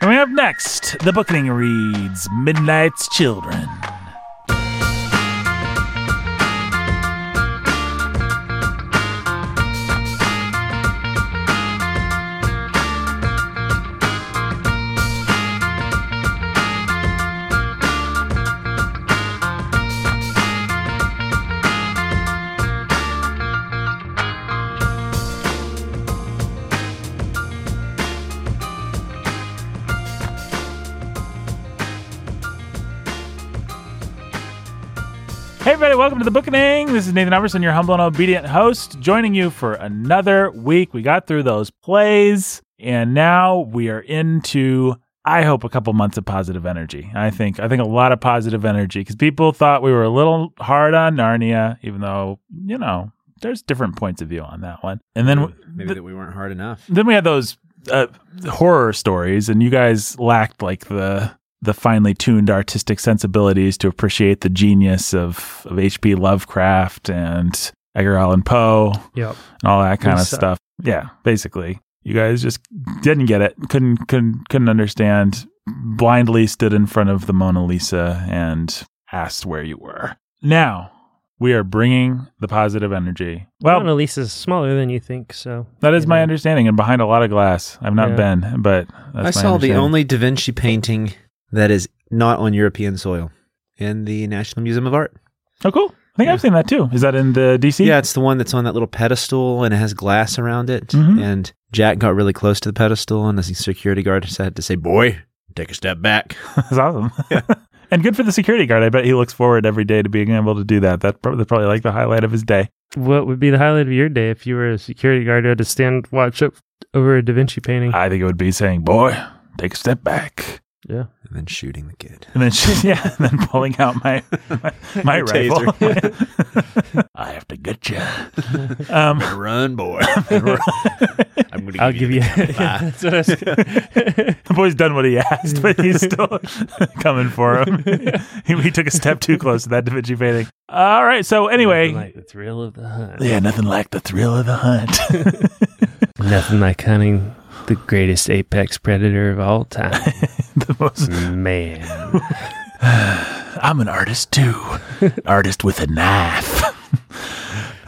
Coming up next, the Bookening reads Midnight's Children. Nathan Alberson, your humble and obedient host, joining you for another week. We got through those plays, and now we are into, I hope, a couple months of positive energy. I think, I think a lot of positive energy because people thought we were a little hard on Narnia, even though, you know, there's different points of view on that one. And then, Maybe that we weren't hard enough. then we had those uh, horror stories, and you guys lacked like the the finely tuned artistic sensibilities to appreciate the genius of of H.P. Lovecraft and Edgar Allan Poe Yep. and all that kind We of suck. stuff. Yeah, basically, you guys just didn't get it, couldn't couldn't couldn't understand. Blindly stood in front of the Mona Lisa and asked where you were. Now we are bringing the positive energy. Well, Mona Lisa's smaller than you think, so that is you my know. understanding, and behind a lot of glass. I've not Yeah. been, but that's I my saw the only Da Vinci painting that is not on European soil in the National Museum of Art. Oh, cool! I think I've seen that too. Is that in the DC? Yeah, it's the one that's on that little pedestal and it has glass around it. Mhm. And Jack got really close to the pedestal, and the security guard had to say, "Boy, take a step back." that's awesome. and good for the security guard. I bet he looks forward every day to being able to do that. That prob- that's probably like the highlight of his day. what would be the highlight of your day if you were a security guard who had to stand watch up over a Da Vinci painting? I think it would be saying, "Boy, take a step back," yeah. And then shooting the kid. and then yeah, and then pulling out my my, my rifle. taser. I have to get you. Um, Run, boy. I'm going to I'll give you. five. That's what I was- the boy's done what he asked, but he's still coming for him. he, he took a step too close to that Da Vinci painting. All right. So anyway, Nothing like the thrill of the hunt. yeah, nothing like the thrill of the hunt. Nothing like hunting the greatest apex predator of all time. the most. Man. I'm an artist too. artist with a knife.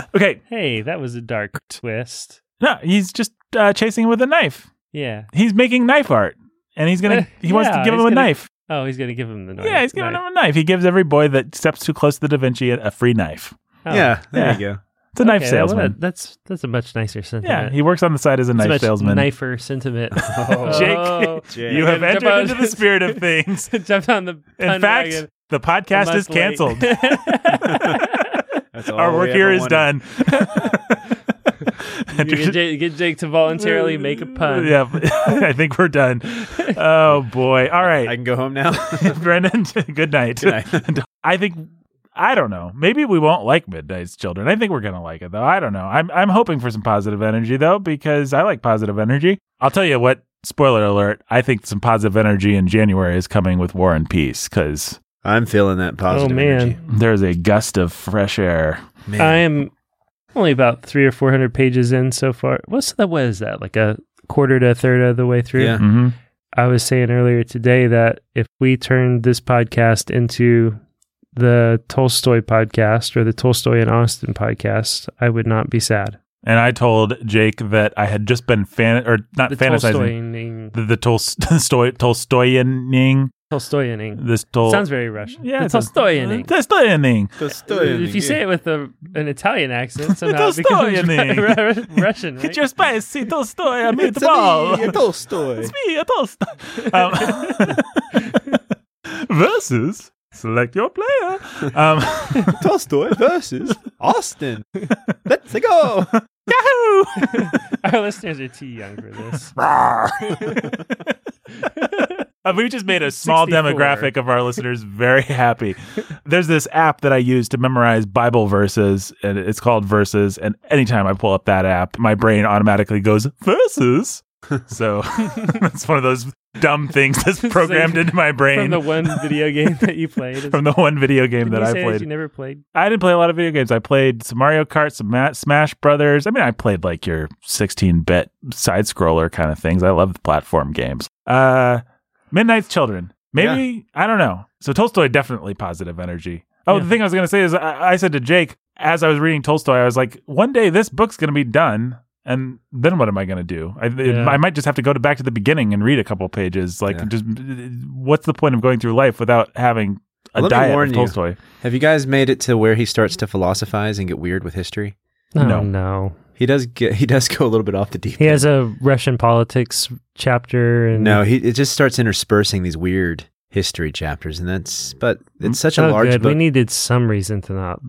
okay. Hey, that was a dark twist. No, he's just uh, chasing him with a knife. Yeah. He's making knife art, and he's gonna. He wants to give him a gonna- knife. Oh, he's gonna give him the knife. Yeah, he's giving Knife. him a knife. He gives every boy that steps too close to the Da Vinci a, a free knife. Oh, Yeah, there Yeah. you go. It's a knife okay, well, salesman. that- that's that's a much nicer yeah, he works on the side as a It's knife much salesman. Nicer sentiment. Oh. Jake, Oh. Jake. you have entered into the spirit of things. Jumped on the. In fact, wagon the podcast is canceled. That's all Our work here is wanted. done. Get, Jake, get Jake to voluntarily make a pun. Yeah, I think we're done. Oh boy! All right, I can go home now. Brandon. Good night. Good night. I think I don't know. Maybe we won't like Midnight's Children. I think we're gonna like it though. I don't know. I'm I'm hoping for some positive energy though because I like positive energy. I'll tell you what. Spoiler alert! I think some positive energy in January is coming with War and Peace because I'm feeling that positive Oh, man. energy. there's a gust of fresh air. Man. I am only about three or four hundred pages in so far. What's that? What is that? Like a quarter to a third of the way through? Yeah. hmm I was saying earlier today that if we turned this podcast into the Tolstoy podcast or the Tolstoy and Austin podcast, I would not be sad. And I told Jake that I had just been fan or not The fantasizing Tolstoyaning. the, the Tolstoy Tolstoyaning Tolstoyaning. this Tol Sounds very Russian. yeah the it's a- Tolstoyaning. Tolstoyaning. if you say it with a, an Italian accent, somehow it becomes Tolstoyaning. Ru- Ru- Russian, right? Get your spicy Tolstoy a meatball. Tolstoy. It's me, a Tolstoy. Um, versus select your player. Um, Tolstoy versus Austin. Let's go. Yahoo! Our listeners are too young for this. Uh, we just made a small 64. demographic of our listeners very happy. There's this app that I use to memorize Bible verses, and it's called Verses. And anytime I pull up that app, my brain automatically goes Verses. So that's one of those dumb things that's programmed into my brain From the one video game that you played. From the one video game that you I say played. You never played. I didn't play a lot of video games. I played some Mario Kart, some Ma- Smash Brothers. I mean, I played like your 16 bit side scroller kind of things. I love platform games. Uh, Midnight's Children. Maybe I don't know. So Tolstoy definitely positive energy. Oh, Yeah. the thing I was going to say is I, I said to Jake as I was reading Tolstoy, I was like, one day this book's going to be done, and then what am I going to do? I, it- Yeah. I might just have to go to back to the beginning and read a couple pages. Like, Yeah. just what's the point of going through life without having a Let me diet warn of you. Tolstoy? Have you guys made it to where he starts to philosophize and get weird with history? Oh, No. no. He does get he does go a little bit off the deep. He end. has a Russian politics chapter, and no, he it just starts interspersing these weird history chapters, and that's but it's mm. such a oh, large good. book. We needed some reason to not,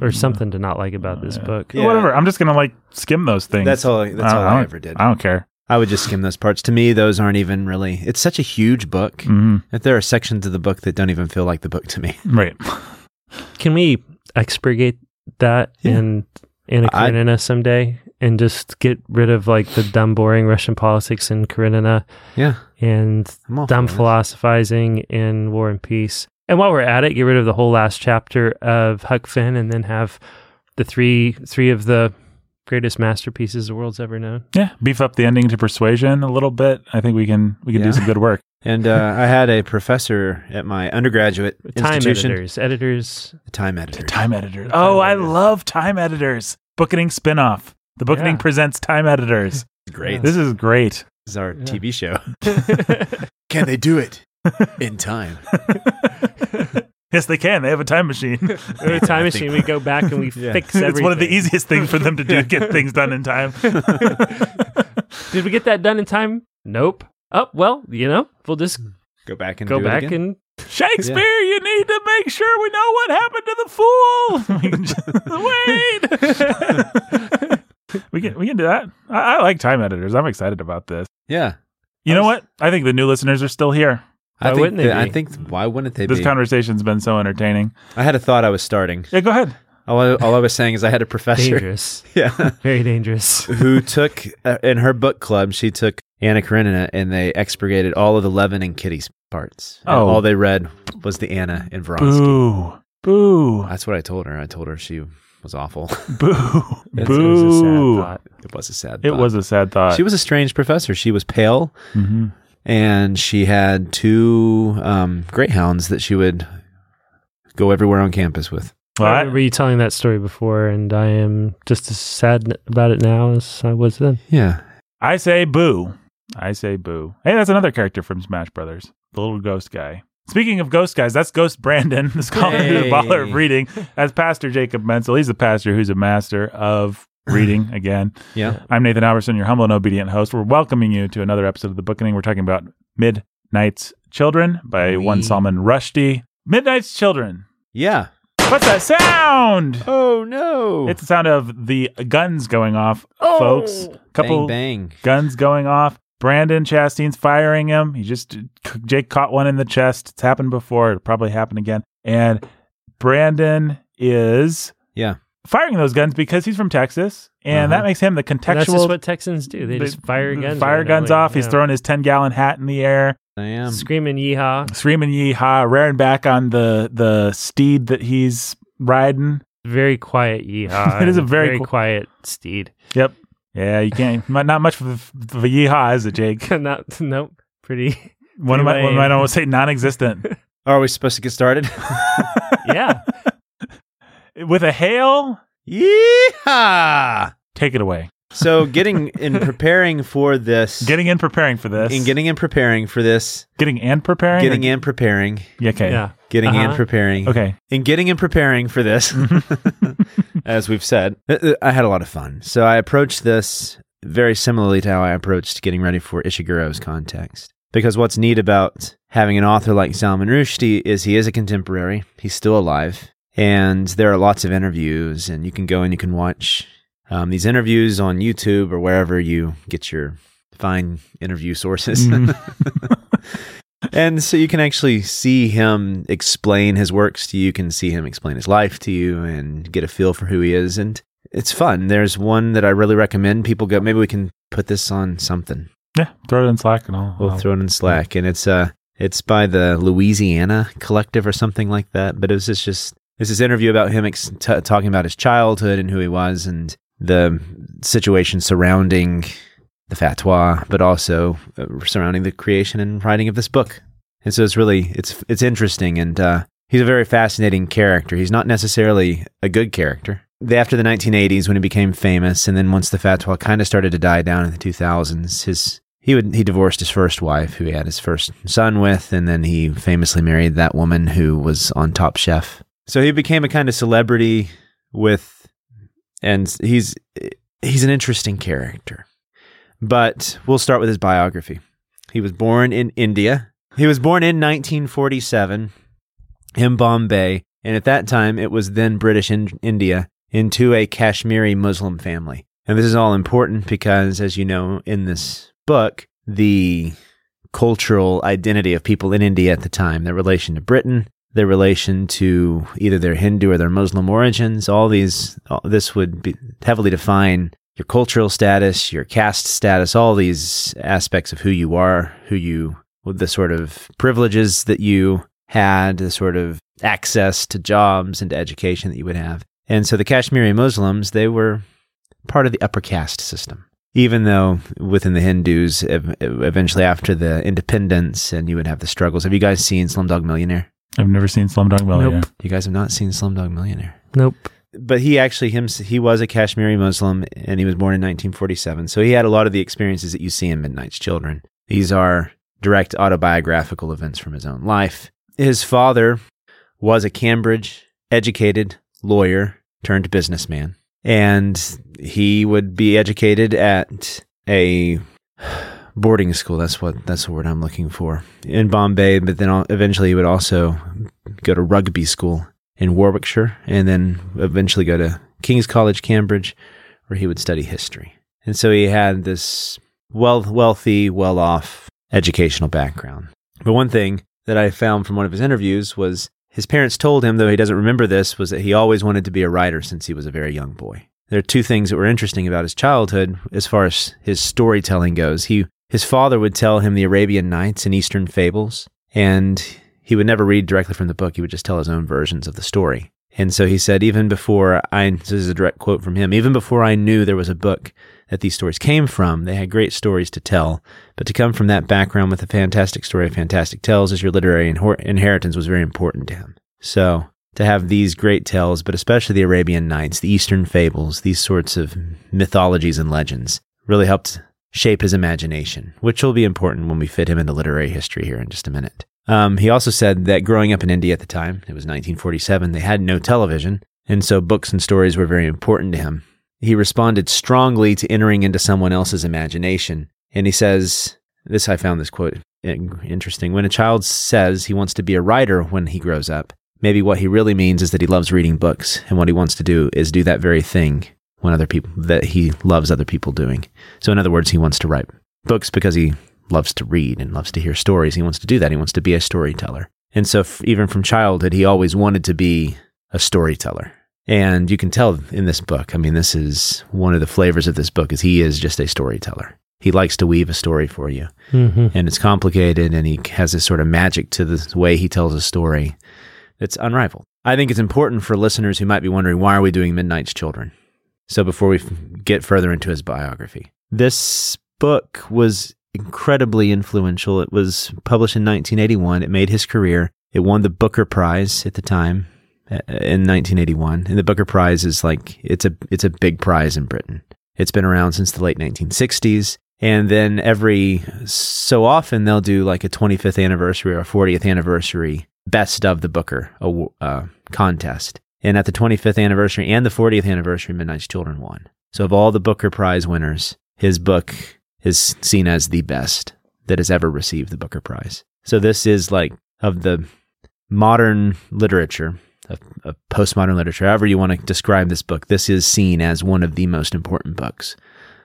or something to not like about this Yeah. book. Yeah. Whatever. I'm just going to like skim those things. that's all. That's I- all I I, ever did. I don't care. I would just skim those parts. To me, those aren't even really. It's such a huge book Mhm. that there are sections of the book that don't even feel like the book to me. Right. Can we expurgate that Yeah. in Anna I- Karenina someday and just get rid of like the dumb, boring Russian politics in Karenina Yeah, and dumb philosophizing in War and Peace? And while we're at it, get rid of the whole last chapter of Huck Finn and then have the three three of the greatest masterpieces the world's ever known. Yeah. Beef up the ending to persuasion a little bit. I think we can we can Yeah. do some good work. And uh, I had a professor at my undergraduate Time institution, editors, editors. time editor. Time editors. Oh, I editors. love time editors. Bookening spinoff. The Bookening Yeah. presents time editors. Great. This is great. This is our Yeah. TV show. Can they do it in time? yes, they can. They have a time machine. We have a time machine. We go back and we Yeah. fix everything. it's one of the easiest things for them to do, get things done in time. Did we get that done in time? Nope. Oh well, you know, we'll just hmm. Go back and go do it back again? and Shakespeare, you need to make sure we know what happened to the fool. We Wait. we can we can do that. I, I like time editors. I'm excited about this. yeah. You know what? I think the new listeners are still here. I think wouldn't they that- I be? think why wouldn't they This be? conversation's been so entertaining. I had a thought I was starting. Yeah, go ahead. All I, all I was saying is I had a professor. dangerous, Yeah. very dangerous. who took uh, in her book club she took anna karenina and they expurgated all of the levin and kitty's parts And Oh. all they read was the anna and vronsky Boo. Boo. that's what i told her i told her she was awful Boo. It's- it was a sad Boo. thought. it was a sad It thought. was a sad thought. she was a strange professor she was pale hmm and she had two um, greyhounds that she would go everywhere on campus with Well, I I- remember you telling that story before, and I am just as sad about it now as I was then. yeah I say boo. I say boo. Hey, that's another character from Smash Brothers, the little ghost guy. Speaking of ghost guys, that's Ghost Brandon, the scholar who's a baller of reading, as Pastor Jacob Menzel. He's the pastor who's a master of reading again. yeah I'm Nathan Alberson, your humble and obedient host. We're welcoming you to another episode of The Bookening. We're talking about Midnight's Children by one. Salman Rushdie. Midnight's Children. yeah What's that sound? oh no It's the sound of the guns going off, oh. folks. Couple bang bang guns going off. Brandon Chastain's firing him. He just Jake caught one in the chest. It's happened before. It'll probably happen again. And Brandon is yeah firing those guns because he's from Texas, and Uh-huh. that makes him the And that's just contextual. what Texans do. They just fire guns. Fire guns randomly. off. He's throwing his ten gallon hat in the air, i am screaming yeehaw. screaming "Yeehaw!" rearing back on the the steed that he's riding. Very quiet yeehaw. It is a and very qu- quiet steed. Yep. Yeah, you can't. not not much of a, yeehaw, is it, Jake? Not nope. Pretty. One of my, one lame. might almost say non-existent. are we supposed to get started Yeah. With a hail, Yeehaw! take it away. So, getting in preparing for this, Getting in, preparing for this. in getting in preparing for this, getting and preparing. getting or- in preparing, Yeah, okay. Yeah. getting in Uh-huh. preparing, Okay. in getting and preparing for this, as we've said, uh, uh, I had a lot of fun. So, I approached this very similarly to how I approached getting ready for Ishiguro's context. Because what's neat about having an author like Salman Rushdie is he is a contemporary. He's still alive. And there are lots of interviews, and you can go and you can watch um, these interviews on YouTube or wherever you get your fine interview sources. Mhm. and so you can actually see him explain his works to you. You can see him explain his life to you and get a feel for who he is. And it's fun. There's one that I really recommend people go. Maybe we can put this on something. Yeah. Throw it in Slack and I'll. We'll I'll- throw it in Slack, and it's uh, it's by the Louisiana Collective or something like that. But it was just just it's this interview about him ex- t- talking about his childhood and who he was, and the situation surrounding the fatwa, but also uh, surrounding the creation and writing of this book. And so it's really it's it's interesting and uh, he's a very fascinating character. He's not necessarily a good character. After the 1980s, when he became famous, and then once the fatwa kind of started to die down in the 2000s, his he would he divorced his first wife, who he had his first son with, and then he famously married that woman who was on Top Chef. So he became a kind of celebrity with, and he's he's an interesting character. But we'll start with his biography. He was born in India. He was born in 1947 in Bombay, and at that time it was then British in India, into a Kashmiri Muslim family. And this is all important because, as you know, in this book, the cultural identity of people in India at the time, their relation to Britain, their relation to either their Hindu or their Muslim origins, all these, all, this would be heavily define your cultural status, your caste status, all these aspects of who you are, who you, the sort of privileges that you had, the sort of access to jobs and to education that you would have. And so the Kashmiri Muslims, they were part of the upper caste system. Even though within the Hindus, eventually after the independence, and you would have the struggles. Have you guys seen Slumdog Millionaire? I've never seen Slumdog Millionaire. Nope. You guys have not seen Slumdog Millionaire. Nope. But he actually him he was a Kashmiri Muslim, and he was born in 1947. So he had a lot of the experiences that you see in Midnight's Children. These are direct autobiographical events from his own life. His father was a Cambridge educated lawyer turned businessman, and he would be educated at a boarding school. That's what that's the word I'm looking for in Bombay. But then eventually he would also go to rugby school in Warwickshire, and then eventually go to King's College, Cambridge, where he would study history. And so he had this well, wealthy, well off educational background. But one thing that I found from one of his interviews was his parents told him, though he doesn't remember this, was that he always wanted to be a writer since he was a very young boy. There are two things that were interesting about his childhood as far as his storytelling goes. He his father would tell him the Arabian Nights and Eastern fables, and he would never read directly from the book. He would just tell his own versions of the story. And so he said, even before I, this is a direct quote from him, even before I knew there was a book that these stories came from, they had great stories to tell. But to come from that background with a fantastic story of fantastic tales as your literary inheritance was very important to him. So to have these great tales, but especially the Arabian Nights, the Eastern fables, these sorts of mythologies and legends really helped shape his imagination, which will be important when we fit him into literary history here in just a minute. Um, he also said that growing up in India at the time, it was 1947, they had no television, and so books and stories were very important to him. He responded strongly to entering into someone else's imagination, and he says, This I found this quote interesting. When a child says he wants to be a writer when he grows up, maybe what he really means is that he loves reading books, and what he wants to do is do that very thing when other people that he loves other people doing. So, in other words, he wants to write books because he loves to read and loves to hear stories. He wants to do that. He wants to be a storyteller. And so, f- even from childhood, he always wanted to be a storyteller. And you can tell in this book, I mean, this is one of the flavors of this book is he is just a storyteller. He likes to weave a story for you. Mm-hmm. And it's complicated and he has this sort of magic to the way he tells a story that's unrivaled. I think it's important for listeners who might be wondering why are we doing Midnight's Children? So before we get further into his biography, this book was incredibly influential. It was published in 1981. It made his career. It won the Booker Prize at the time uh, in 1981. And the Booker Prize is like it's a it's a big prize in Britain. It's been around since the late 1960s. And then every so often they'll do like a 25th anniversary or 40th anniversary best of the Booker uh, contest. And at the 25th anniversary and the 40th anniversary, Midnight's Children won. So of all the Booker Prize winners, his book is seen as the best that has ever received the Booker Prize. So this is like of the modern literature, of, of postmodern literature, however you want to describe this book, this is seen as one of the most important books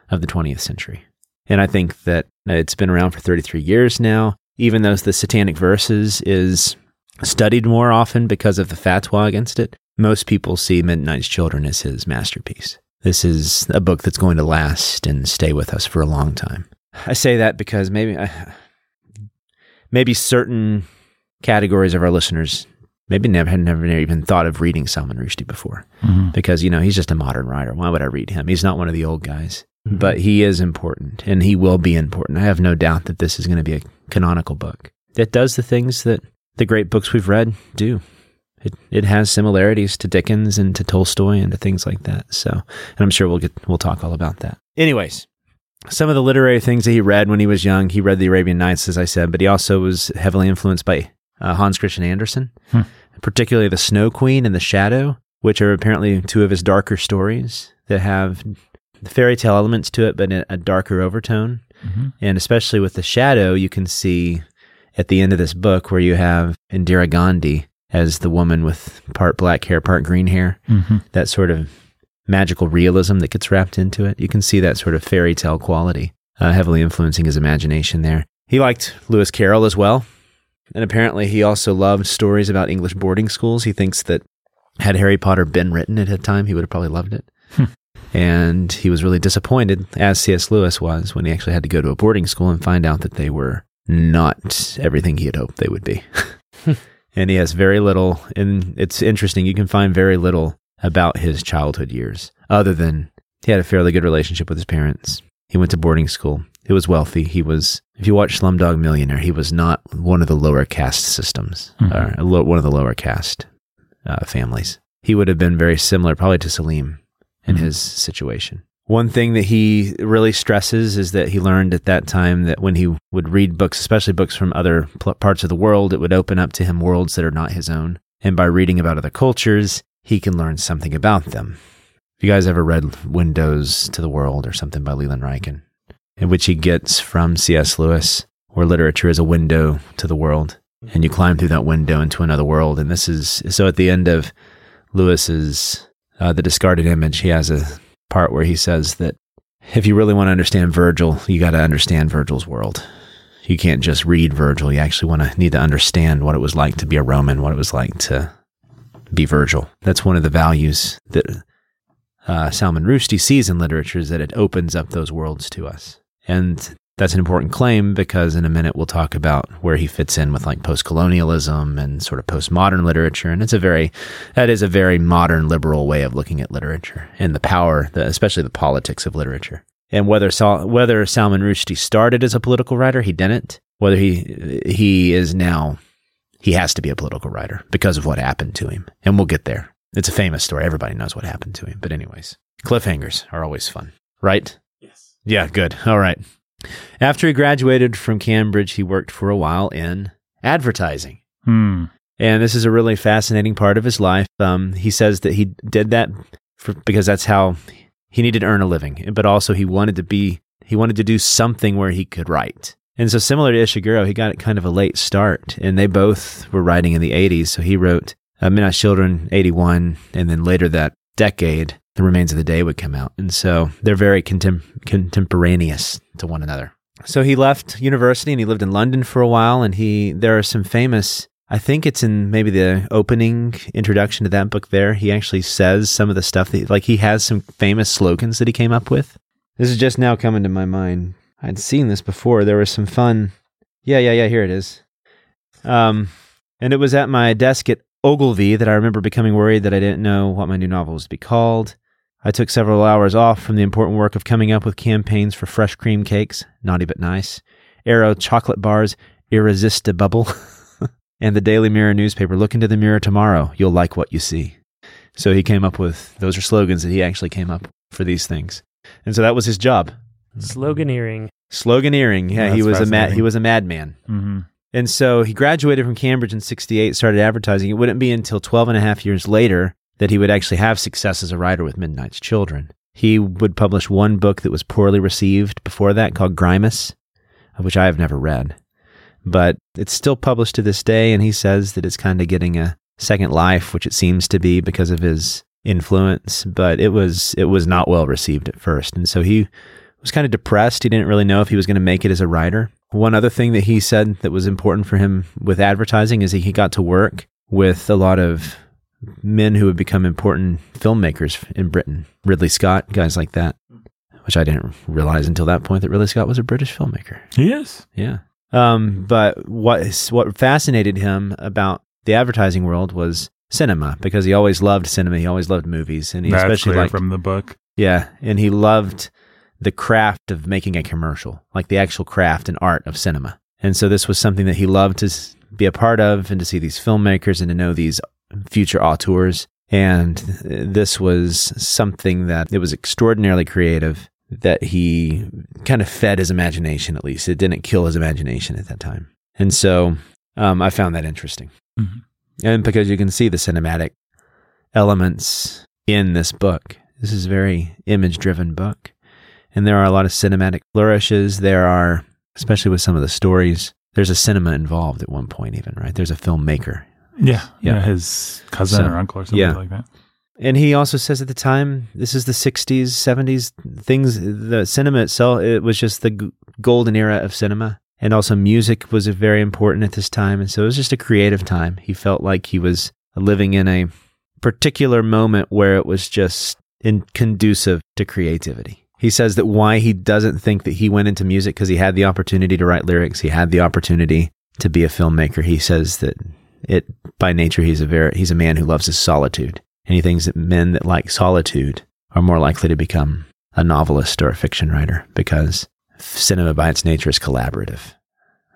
of the 20th century. And I think that it's been around for 33 years now. Even though the Satanic Verses is studied more often because of the fatwa against it, most people see Midnight's Children as his masterpiece. This is a book that's going to last and stay with us for a long time. I say that because maybe maybe certain categories of our listeners maybe never had never even thought of reading Salman Rushdie before Mhm. because you know he's just a modern writer. Why would I read him? He's not one of the old guys, Mhm. but he is important and he will be important. I have no doubt that this is going to be a canonical book. it does the things that the great books we've read do. It it has similarities to Dickens and to Tolstoy and to things like that. So, and I'm sure we'll get we'll talk all about that. Anyways, some of the literary things that he read when he was young, he read the Arabian Nights, as I said, but he also was heavily influenced by uh, Hans Christian Andersen, Hmm. particularly The Snow Queen and The Shadow, which are apparently two of his darker stories that have the fairy tale elements to it, but in a darker overtone. Mhm. And especially with The Shadow, you can see at the end of this book where you have Indira Gandhi as the woman with part black hair, part green hair, Mhm. that sort of magical realism that gets wrapped into it. You can see that sort of fairy tale quality uh, heavily influencing his imagination there. He liked Lewis Carroll as well. And apparently, he also loved stories about English boarding schools. He thinks that had Harry Potter been written at a time, he would have probably loved it. Hmm. And he was really disappointed, as C.S. Lewis was, when he actually had to go to a boarding school and find out that they were not everything he had hoped they would be. and he has very little, and it's interesting, you can find very little about his childhood years, other than he had a fairly good relationship with his parents. He went to boarding school. He was wealthy. He was, if you watch Slumdog Millionaire, he was not one of the lower caste systems, Mhm. or lo- one of the lower caste uh, families. He would have been very similar, probably to Salim in Mhm. his situation. One thing that he really stresses is that he learned at that time that when he would read books, especially books from other pl- parts of the world, it would open up to him worlds that are not his own. And by reading about other cultures, he can learn something about them. If you guys ever read Windows to the World or something by Leland Ryken, in which he gets from C.S. Lewis, where literature is a window to the world, and you climb through that window into another world. And this is so at the end of Lewis's uh, The Discarded Image, he has a part where he says that if you really want to understand Virgil, you got to understand Virgil's world. You can't just read Virgil. You actually want to need to understand what it was like to be a Roman, what it was like to be Virgil. That's one of the values that uh, Salman Rushdie sees in literature is that it opens up those worlds to us. And that's an important claim because in a minute we'll talk about where he fits in with like post-colonialism and sort of postmodern literature. And it's a very, that is a very modern liberal way of looking at literature and the power, the, especially the politics of literature. And whether Sal, whether Salman Rushdie started as a political writer, he didn't. Whether he he is now, he has to be a political writer because of what happened to him. And we'll get there. It's a famous story. Everybody knows what happened to him. But anyways, cliffhangers are always fun, right? Yes. Yeah, good. All right. After he graduated from Cambridge, he worked for a while in advertising. Hmm. And this is a really fascinating part of his life. Um, he says that he did that for, because that's how he needed to earn a living, but also he wanted to be, he wanted to do something where he could write. And so, similar to Ishiguro, he got kind of a late start, and they both were writing in the 80s. So he wrote uh, Midnight Children, 81, and then later that decade, The Remains of the Day would come out. And so they're very contem- contemporaneous to one another. So he left university and he lived in London for a while. And he, there are some famous, I think it's in maybe the opening introduction to that book there. He actually says some of the stuff that, like, he has some famous slogans that he came up with. This is just now coming to my mind. I'd seen this before. There was some fun. Yeah, yeah, yeah. Here it is. Um, and it was at my desk at Ogilvy that I remember becoming worried that I didn't know what my new novel was to be called. I took several hours off from the important work of coming up with campaigns for fresh cream cakes, naughty but nice, Aero chocolate bars, irresistible, bubble, and the Daily Mirror newspaper. Look into the mirror tomorrow. You'll like what you see. So he came up with those are slogans that he actually came up for these things, and so that was his job. Sloganeering. Sloganeering. Yeah, he was a mad. He was a madman. hmm And so he graduated from Cambridge in 68, started advertising. It wouldn't be until 12 and a half years later that he would actually have success as a writer with Midnight's Children. He would publish one book that was poorly received before that called Grimus, which I have never read. But it's still published to this day, and he says that it's kind of getting a second life, which it seems to be because of his influence. But it was it was not well received at first. And so he was kind of depressed. He didn't really know if he was going to make it as a writer. One other thing that he said that was important for him with advertising is he got to work with a lot of men who would become important filmmakers in Britain. Ridley Scott, guys like that, which I didn't realize until that point that Ridley Scott was a British filmmaker. He is. Yeah. Um, but what what fascinated him about the advertising world was cinema because he always loved cinema. He always loved movies, and he That's especially liked from the book. yeah, and he loved the craft of making a commercial, like the actual craft and art of cinema. And so this was something that he loved to be a part of and to see these filmmakers and to know these future auteurs. And this was something that it was extraordinarily creative that he kind of fed his imagination, at least. It didn't kill his imagination at that time. And so um, I found that interesting. Mhm. And because you can see the cinematic elements in this book. This is a very image driven book. And there are a lot of cinematic flourishes. There are, especially with some of the stories, there's a cinema involved at one point, even, right? There's a filmmaker. Yeah. Yeah. Yeah. His cousin So, or uncle or something yeah. like that. And he also says at the time, this is the 60s, 70s, things, the cinema itself, it was just the g- golden era of cinema. And also music was very important at this time. And so it was just a creative time. He felt like he was living in a particular moment where it was just in conducive to creativity. He says that why he doesn't think that he went into music because he had the opportunity to write lyrics, he had the opportunity to be a filmmaker. He says that it by nature he's a very he's a man who loves his solitude. And he thinks that men that like solitude are more likely to become a novelist or a fiction writer because cinema by its nature is collaborative.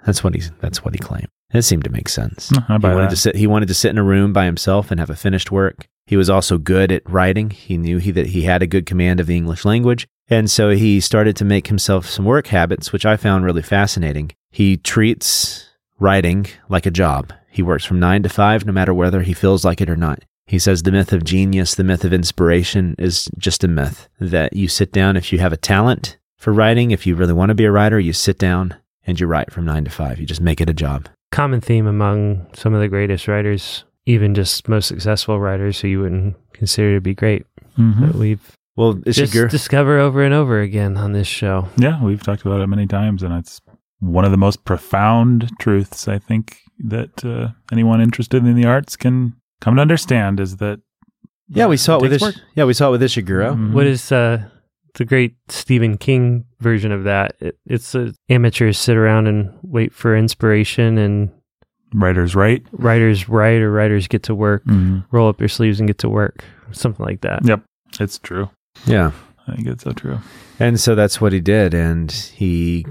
That's what he's that's what he claimed. It seemed to make sense. No, I He wanted that. to sit. He wanted to sit in a room by himself and have a finished work. He was also good at writing. He knew he that he had a good command of the English language, and so he started to make himself some work habits, which I found really fascinating. He treats writing like a job. He works from nine to five, no matter whether he feels like it or not. He says the myth of genius, the myth of inspiration, is just a myth. That you sit down if you have a talent for writing, if you really want to be a writer, you sit down and you write from nine to five. You just make it a job. Common theme among some of the greatest writers, even just most successful writers who you wouldn't consider to be great, Mhm. that we've Well, just Ishiguro, discover over and over again on this show. Yeah, we've talked about it many times, and it's one of the most profound truths I think that uh, anyone interested in the arts can come to understand is that. Yeah, we saw it with takes Ish- work. yeah, we saw it with Ishiguro. Mhm. What is uh, the great Stephen King version of that? It, it's uh, amateurs sit around and wait for inspiration, and writers write, writers write or writers get to work, Mhm. roll up their sleeves and get to work, something like that. Yep, it's true. Yeah. I think it's so true. And so that's what he did. And he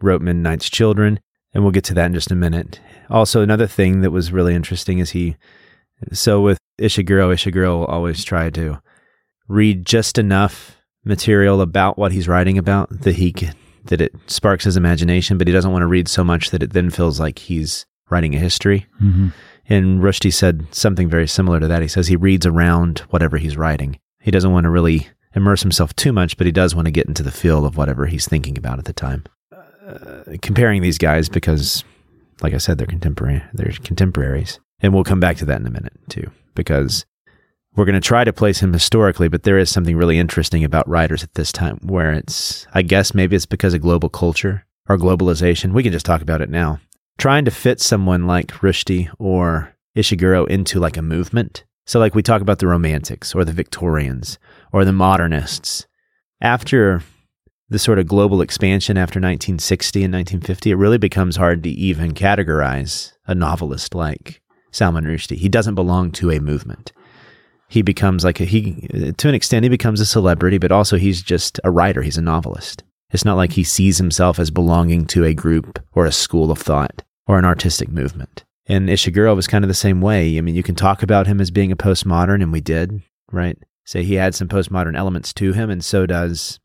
wrote Midnight's Children. And we'll get to that in just a minute. Also, another thing that was really interesting is he, so with Ishiguro, Ishiguro will always try to read just enough material about what he's writing about that he can, that it sparks his imagination, but he doesn't want to read so much that it then feels like he's writing a history. Mm-hmm. And Rushdie said something very similar to that. He says he reads around whatever he's writing. He doesn't want to really immerse himself too much, but he does want to get into the feel of whatever he's thinking about at the time. Uh, comparing these guys because, like I said, they're contemporary. They're contemporaries, and we'll come back to that in a minute too, because we're going to try to place him historically. But there is something really interesting about writers at this time, where it's, I guess, maybe it's because of global culture or globalization. We can just talk about it now trying to fit someone like Rushdie or Ishiguro into like a movement. So, like we talk about the Romantics or the Victorians or the Modernists. After the sort of global expansion after 1960 and 1950, it really becomes hard to even categorize a novelist like Salman Rushdie. He doesn't belong to a movement. He becomes like a, he, to an extent, he becomes a celebrity, but also he's just a writer. He's a novelist. It's not like he sees himself as belonging to a group or a school of thought or an artistic movement. And Ishiguro was kind of the same way. I mean, you can talk about him as being a postmodern, and we did, right? Say he had some postmodern elements to him, and so does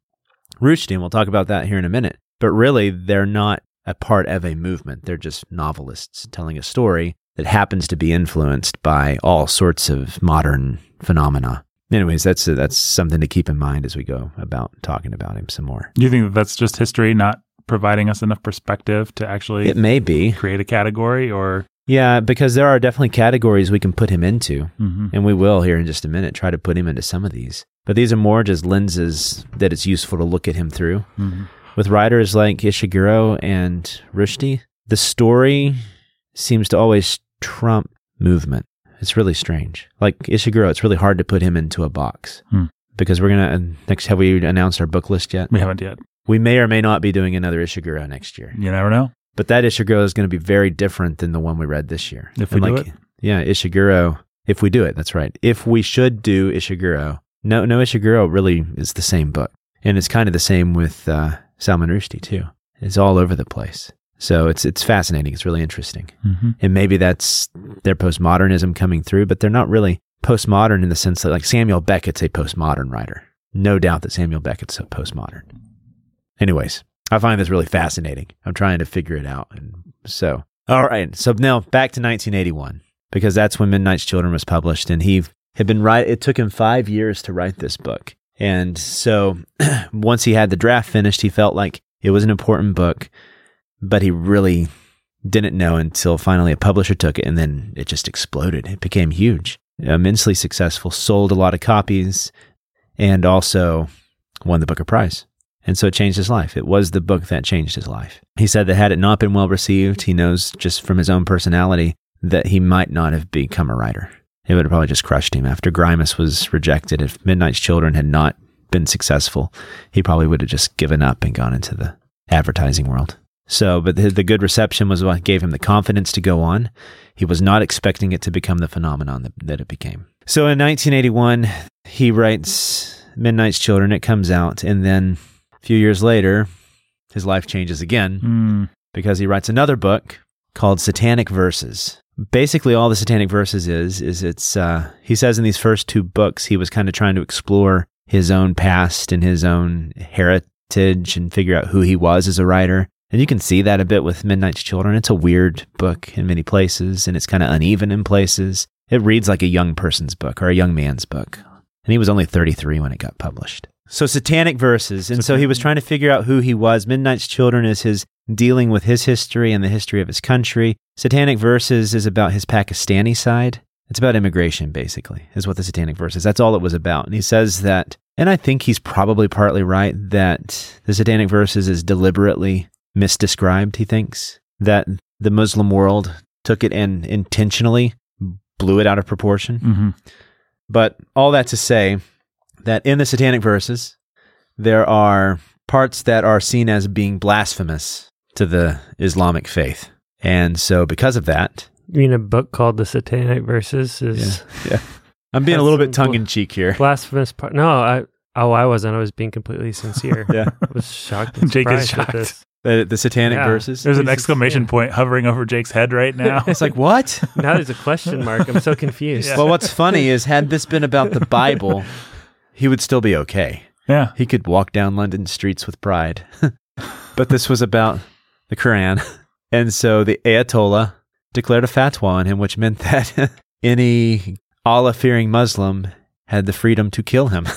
Rushdie, and we'll talk about that here in a minute. But really, they're not a part of a movement. They're just novelists telling a story that happens to be influenced by all sorts of modern phenomena. Anyways, that's that's something to keep in mind as we go about talking about him some more. Do you think that that's just history not providing us enough perspective to actually It may be, create a category or? Yeah, because there are definitely categories we can put him into. Mhm. and we will here in just a minute try to put him into some of these. But these are more just lenses that it's useful to look at him through. Mhm. With writers like Ishiguro and Rushdie, the story seems to always trump movement. It's really strange. Like Ishiguro, it's really hard to put him into a box Hmm. because we're gonna uh, next. Have we announced our book list yet? We haven't yet. We may or may not be doing another Ishiguro next year. You never know. But that Ishiguro is going to be very different than the one we read this year. If we And do like, it. Yeah, Ishiguro. If we do it, that's right. If we should do Ishiguro, no, no, Ishiguro really is the same book, and it's kind of the same with uh, Salman Rushdie too. It's all over the place. So it's it's fascinating. It's really interesting. Mm-hmm. And maybe that's their postmodernism coming through, but they're not really postmodern in the sense that like Samuel Beckett's a postmodern writer. No doubt that Samuel Beckett's a postmodern. Anyways, I find this really fascinating. I'm trying to figure it out. And so, all right. So now back to 1981, because that's when Midnight's Children was published. And he had been right. It took him five years to write this book. And so once he had the draft finished, he felt like it was an important book, but he really didn't know until finally a publisher took it and then it just exploded. It became huge, immensely successful, sold a lot of copies, and also won the Booker Prize. And so it changed his life. It was the book that changed his life. He said that had it not been well received, he knows just from his own personality that he might not have become a writer. It would have probably just crushed him. After Grimus was rejected, if Midnight's Children had not been successful, he probably would have just given up and gone into the advertising world. So, but the, the good reception was what gave him the confidence to go on. He was not expecting it to become the phenomenon that, that it became. So in 1981, he writes Midnight's Children. It comes out. And then a few years later, his life changes again Mm. because he writes another book called Satanic Verses. Basically, all the Satanic Verses is is it's uh, he says in these first two books he was kind of trying to explore his own past and his own heritage and figure out who he was as a writer. And you can see that a bit with Midnight's Children. It's a weird book in many places, and it's kind of uneven in places. It reads like a young person's book or a young man's book. And he was only 33 when it got published. So, Satanic Verses. And so he was trying to figure out who he was. Midnight's Children is his dealing with his history and the history of his country. Satanic Verses is about his Pakistani side. It's about immigration, basically, is what the Satanic verses. That's all it was about. And he says that, and I think he's probably partly right, that the Satanic Verses is deliberately misdescribed, he thinks. That the Muslim world took it and intentionally blew it out of proportion. hmm But all that to say that in the Satanic Verses, there are parts that are seen as being blasphemous to the Islamic faith. And so, because of that, You mean a book called The Satanic Verses is yeah. I'm being a little bit tongue in cheek here. blasphemous part? No, I oh I wasn't. I was being completely sincere. Yeah. I was shocked. And Jake is surprised at shocked. this. The, the Satanic Yeah. Verses. There's an exclamation yeah. point hovering over Jake's head right now. It's like, what? Now there's a question mark. I'm so confused. Yeah. Well, what's funny is, had this been about the Bible, he would still be okay. yeah. He could walk down London streets with pride. but this was about the Quran. And so the Ayatollah declared a fatwa on him, which meant that any Allah fearing Muslim had the freedom to kill him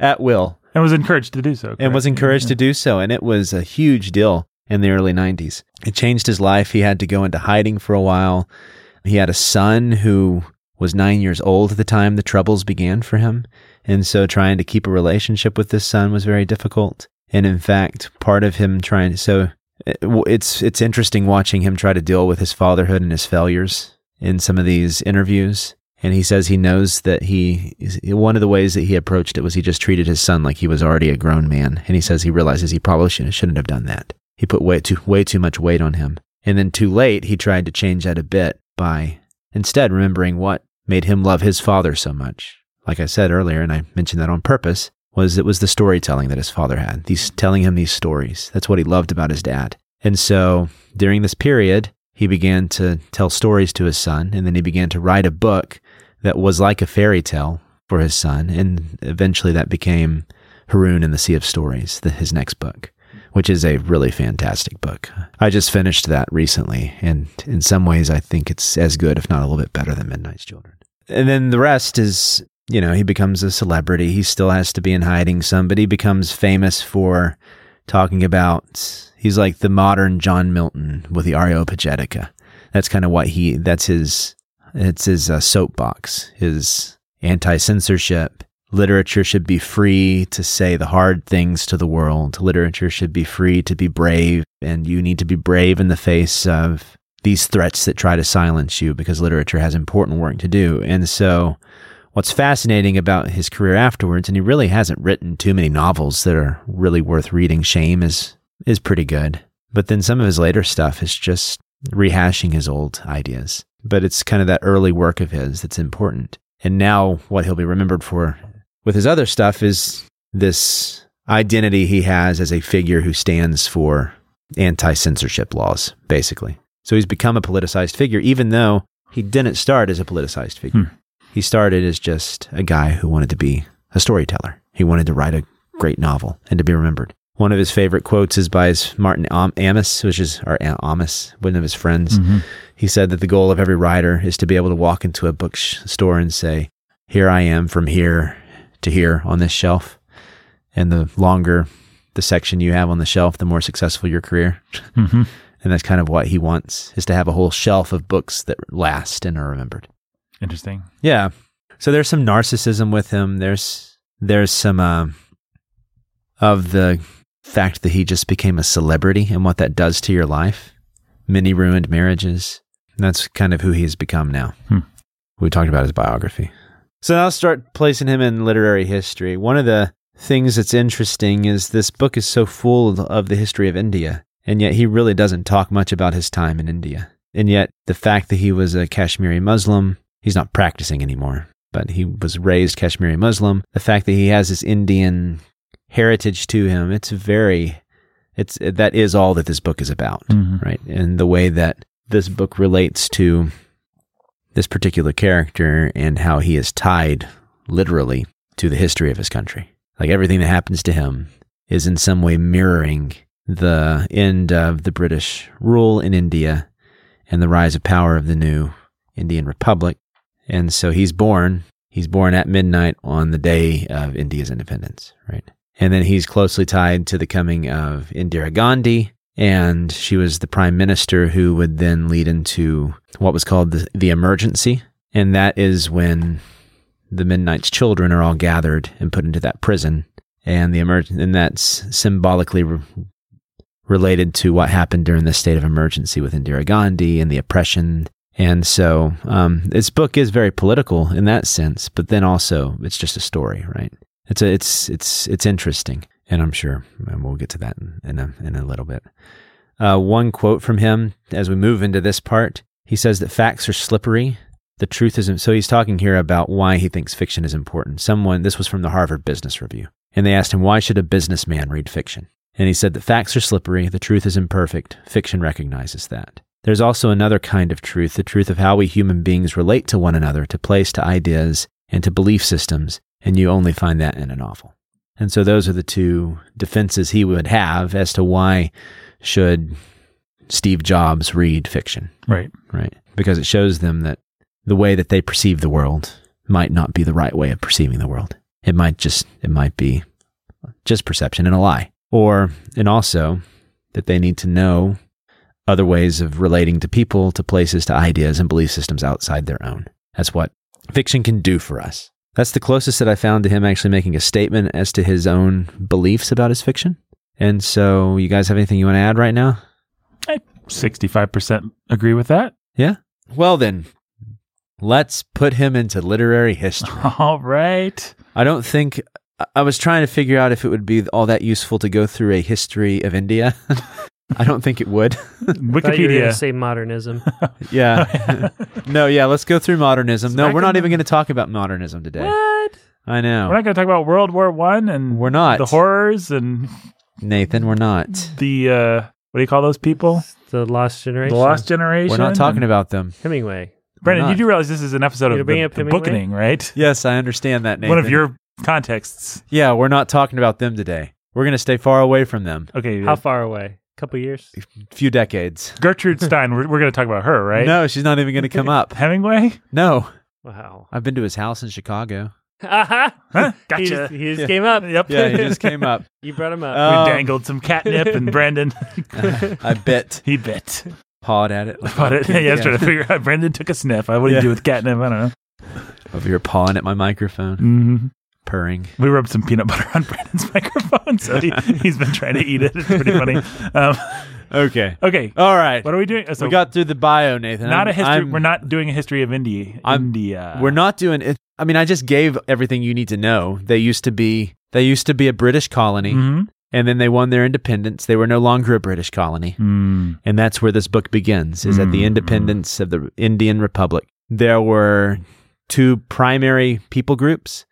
at will And was encouraged to do so. and was encouraged Yeah. to do so. And it was a huge deal in the early 90s. It changed his life. He had to go into hiding for a while. He had a son who was nine years old at the time the troubles began for him. And so trying to keep a relationship with this son was very difficult. And in fact, part of him trying so eh, it's it's interesting watching him try to deal with his fatherhood and his failures in some of these interviews. And he says he knows that he one of the ways that he approached it was he just treated his son like he was already a grown man. And he says he realizes he probably shouldn't, shouldn't have done that. He put way too way too much weight on him. And then too late, he tried to change that a bit by instead remembering what made him love his father so much. Like I said earlier, and I mentioned that on purpose, was it was the storytelling that his father had. These telling him these stories. That's what he loved about his dad. And so during this period, he began to tell stories to his son, and then he began to write a book that was like a fairy tale for his son. And eventually that became Haroun and the Sea of Stories, the, his next book, which is a really fantastic book. I just finished that recently, and in some ways, I think it's as good, if not a little bit better than Midnight's Children. And then the rest is, you know, he becomes a celebrity. He still has to be in hiding some, but he becomes famous for talking about, he's like the modern John Milton with the Areopagitica. That's kind of what he, that's his, it's his uh, soapbox, his anti censorship. Literature should be free to say the hard things to the world. Literature should be free to be brave, and you need to be brave in the face of these threats that try to silence you because literature has important work to do. And so, what's fascinating about his career afterwards, and he really hasn't written too many novels that are really worth reading. Shame is is pretty good, but then some of his later stuff is just rehashing his old ideas. But it's kind of that early work of his that's important. And now, what he'll be remembered for with his other stuff is this identity he has as a figure who stands for anti censorship laws, basically. So he's become a politicized figure, even though he didn't start as a politicized figure. Hmm. He started as just a guy who wanted to be a storyteller. He wanted to write a great novel and to be remembered. One of his favorite quotes is by his Martin Am- Amis, which is or Am- Amis, one of his friends. Mhm. He said that the goal of every writer is to be able to walk into a bookstore and say, "Here I am from here to here on this shelf." And the longer the section you have on the shelf, the more successful your career. Mhm. And that's kind of what he wants is to have a whole shelf of books that last and are remembered. Interesting. Yeah. So there's some narcissism with him. There's there's some uh, of the fact that he just became a celebrity and what that does to your life. Many ruined marriages. That's kind of who he's become now. Hmm. We talked about his biography. So now I'll start placing him in literary history. One of the things that's interesting is this book is so full of the history of India, and yet he really doesn't talk much about his time in India. And yet the fact that he was a Kashmiri Muslim, he's not practicing anymore, but he was raised Kashmiri Muslim. The fact that he has this Indian heritage to him, it's very, it's that is all that this book is about, Mhm. right? And the way that this book relates to this particular character and how he is tied literally to the history of his country. Like everything that happens to him is in some way mirroring the end of the British rule in India and the rise of power of the new Indian Republic. And so he's born, he's born at midnight on the day of India's independence, right? And then he's closely tied to the coming of Indira Gandhi. And she was the prime minister who would then lead into what was called the, the emergency. And that is when the Midnight's children are all gathered and put into that prison. And the emerg- and that's symbolically re- related to what happened during the state of emergency with Indira Gandhi and the oppression. And so um, this book is very political in that sense, but then also it's just a story, right? It's a, it's it's it's interesting, and I'm sure and we'll get to that in, a in a little bit. Uh, one quote from him as we move into this part, he says that facts are slippery. The truth isn't. So he's talking here about why he thinks fiction is important. Someone, this was from the Harvard Business Review, and they asked him why should a businessman read fiction, and he said that facts are slippery. The truth is imperfect. Fiction recognizes that. There's also another kind of truth, the truth of how we human beings relate to one another, to place, to ideas, and to belief systems, and you only find that in a novel. And so those are the two defenses he would have as to why should Steve Jobs read fiction, Right. right? Because it shows them that the way that they perceive the world might not be the right way of perceiving the world. It might just it might be just perception and a lie. Or and also that they need to know other ways of relating to people, to places, to ideas and belief systems outside their own. That's what fiction can do for us. That's the closest that I found to him actually making a statement as to his own beliefs about his fiction. And so, you guys have anything you want to add right now? 65% agree with that. Yeah. Well, then, let's put him into literary history. All right. I don't think I- I was trying to figure out if it would be all that useful to go through a history of India. I don't think it would. Thought you were Wikipedia. say modernism. Yeah. no, yeah, let's go through modernism. So No, we're not even going to talk about modernism today. what? I know. We're not going to talk about World War One and We're not. the horrors and Nathan, we're not. the uh, what do you call those people? the Lost Generation. The Lost Generation. We're not talking and- about them. Hemingway. Brandon, We're you do realize this is an episode You of bring the, up the Hemingway? Bookening, right? Yes, I understand that, Nathan. One of your contexts. Yeah, we're not talking about them today. We're going to stay far away from them. Okay. How far away? Couple years. A few decades. Gertrude Stein. We're, we're going to talk about her, right? No, she's not even going to come up. Hemingway. No. Wow. I've been to his house in Chicago. Aha! Huh? He Gotcha. just, he just Yeah. came up. Yep. Yeah, he just came up. You brought him up. Uh, we Um, dangled some catnip, and Brandon I bit. he bit. Pawed at it. But it, yeah, I was trying to figure out. Brandon took a sniff. What do you do with catnip? I don't know. Over here pawing at my microphone, hmm purring. We rubbed some peanut butter on Brandon's microphone, so he, he's been trying to eat it. It's pretty funny. Um, Okay. okay, All right. what are we doing? So we got through the bio, Nathan. not I'm- a history. I'm- we're not doing a history of India. I'm- India. We're not doing it. I mean, I just gave everything you need to know. They used to be. They used to be a British colony, Mhm. and then they won their independence. They were no longer a British colony. Mm. And that's where this book begins, is at the Mm. independence of the Indian Republic. There were two primary people groups,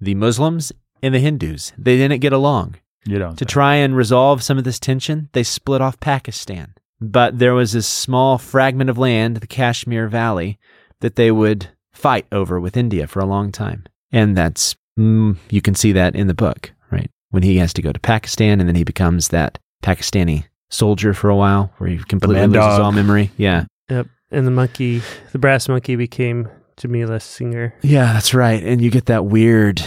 the Muslims and the Hindus. They didn't get along. You don't. To say. try and resolve some of this tension, they split off Pakistan. But there was this small fragment of land, the Kashmir Valley, that they would fight over with India for a long time. And that's, mm, you can see that in the book, right? When he has to go to Pakistan and then he becomes that Pakistani soldier for a while where he completely man loses dog. all memory. Yeah. Yep. And the monkey, the brass monkey became Jamila Singer. Yeah, that's right. And you get that weird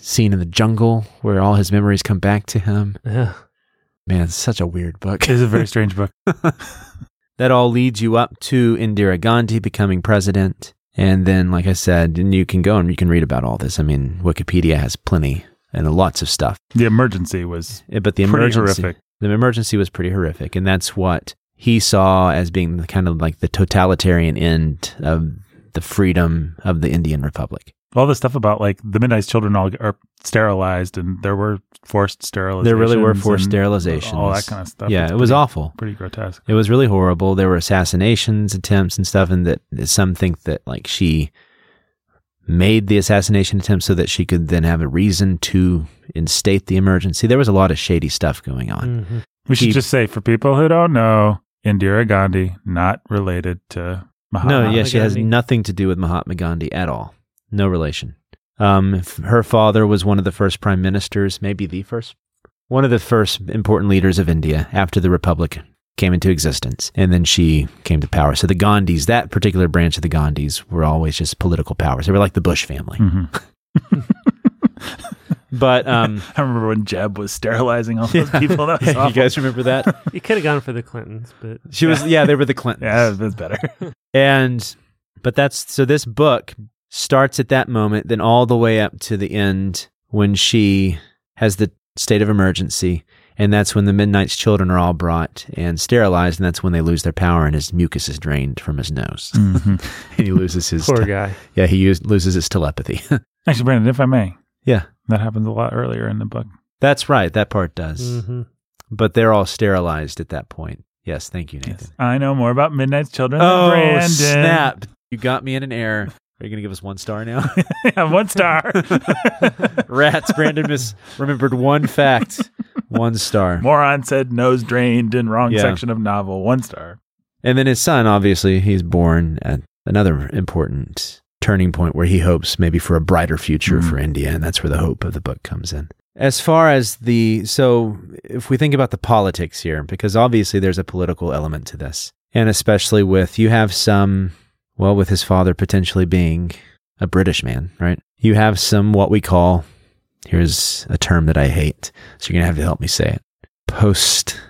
scene in the jungle where all his memories come back to him. Yeah. Man, it's such a weird book. It's a very strange book. that all leads you up to Indira Gandhi becoming president. And then, like I said, and you can go and you can read about all this. I mean, Wikipedia has plenty and lots of stuff. The emergency was Eh, But the pretty emergency, horrific. the emergency was pretty horrific, and that's what he saw as being the kind of like the totalitarian end of the freedom of the Indian Republic. All the stuff about like the Midnight's children all are sterilized, and there were forced sterilizations. There really were forced and sterilizations. All that kind of stuff. yeah, It's it was pretty- awful. Pretty grotesque. It was really horrible. There were assassinations attempts and stuff, and that some think that like she made the assassination attempt so that she could then have a reason to instate the emergency. There was a lot of shady stuff going on. hmm We should He- just say for people who don't know, Indira Gandhi not related to Mahatma. no, yeah, she has nothing to do with Mahatma Gandhi at all. No relation. Um, her father was one of the first prime ministers, maybe the first, one of the first important leaders of India after the republic came into existence, and then she came to power. So the Gandhis, that particular branch of the Gandhis, were always just political powers. They were like the Bush family. Mhm. But um, I remember when Jeb was sterilizing all those people. That was you awful. guys remember that? You could have gone for the Clintons, but She was, yeah, they were the Clintons. Yeah, that's better. And but that's so this book starts at that moment, then all the way up to the end when she has the state of emergency. And that's when the Midnight's children are all brought and sterilized, and that's when they lose their power, and his mucus is drained from his nose, Mhm. and he loses his poor guy. yeah he use, loses his telepathy. Actually, Brandon, if I may, yeah, that happens a lot earlier in the book. that's right. That part does, hmm but they're all sterilized at that point. Yes, thank you, Nathan. Yes. I know more about Midnight's Children than Oh Brandon. snap! You got me in an error. Are you gonna give us one star now? yeah, one star. Rats. Brandon mis remembered one fact. One star. Moron said nose drained in wrong Yeah. section of novel. One star. And then his son, obviously, he's born at another important turning point where he hopes maybe for a brighter future Mm. for India, and that's where the hope of the book comes in. As far as the so if we think about the politics here, because obviously there's a political element to this. And especially with you have some well, with his father potentially being a British man, right? You have some what we call here's a term that I hate, so you're gonna have to help me say it. Post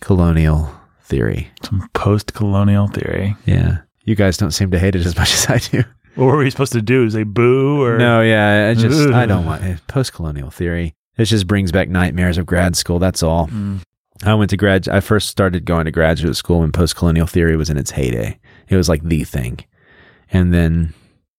colonial theory. Some post colonial theory. Yeah. You guys don't seem to hate it as much as I do. What were we supposed to do? Is Say boo or No, yeah, I just I don't want post colonial theory. It just brings back nightmares of grad school. That's all. Mm. I went to grad. I first started going to graduate school when post colonial theory was in its heyday. It was like the thing, and then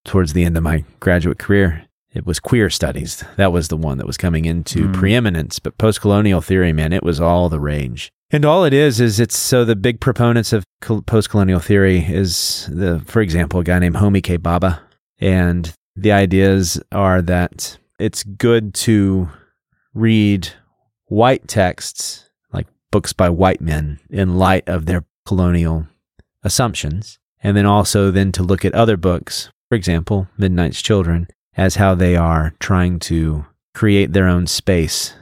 towards the end of my graduate career, it was queer studies. That was the one that was coming into Mm. preeminence. But post colonial theory, man, it was all the rage. And all it is is it's so the big proponents of post colonial theory is the, for example, a guy named Homi K. Bhabha, and the ideas are that it's good to read white texts, like books by white men, in light of their colonial assumptions. And then also then to look at other books, for example, Midnight's Children, as how they are trying to create their own space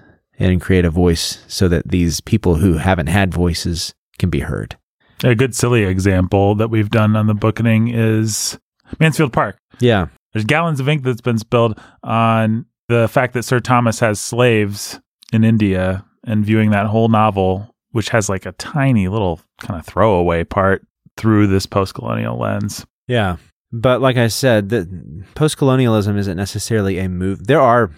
and create a voice so that these people who haven't had voices can be heard. A good silly example that we've done on the bookening is Mansfield Park. Yeah. There's gallons of ink that's been spilled on the fact that Sir Thomas has slaves in India and viewing that whole novel, which has like a tiny little kind of throwaway part through this post colonial lens. Yeah. But like I said, the post-colonialism isn't necessarily a move. There are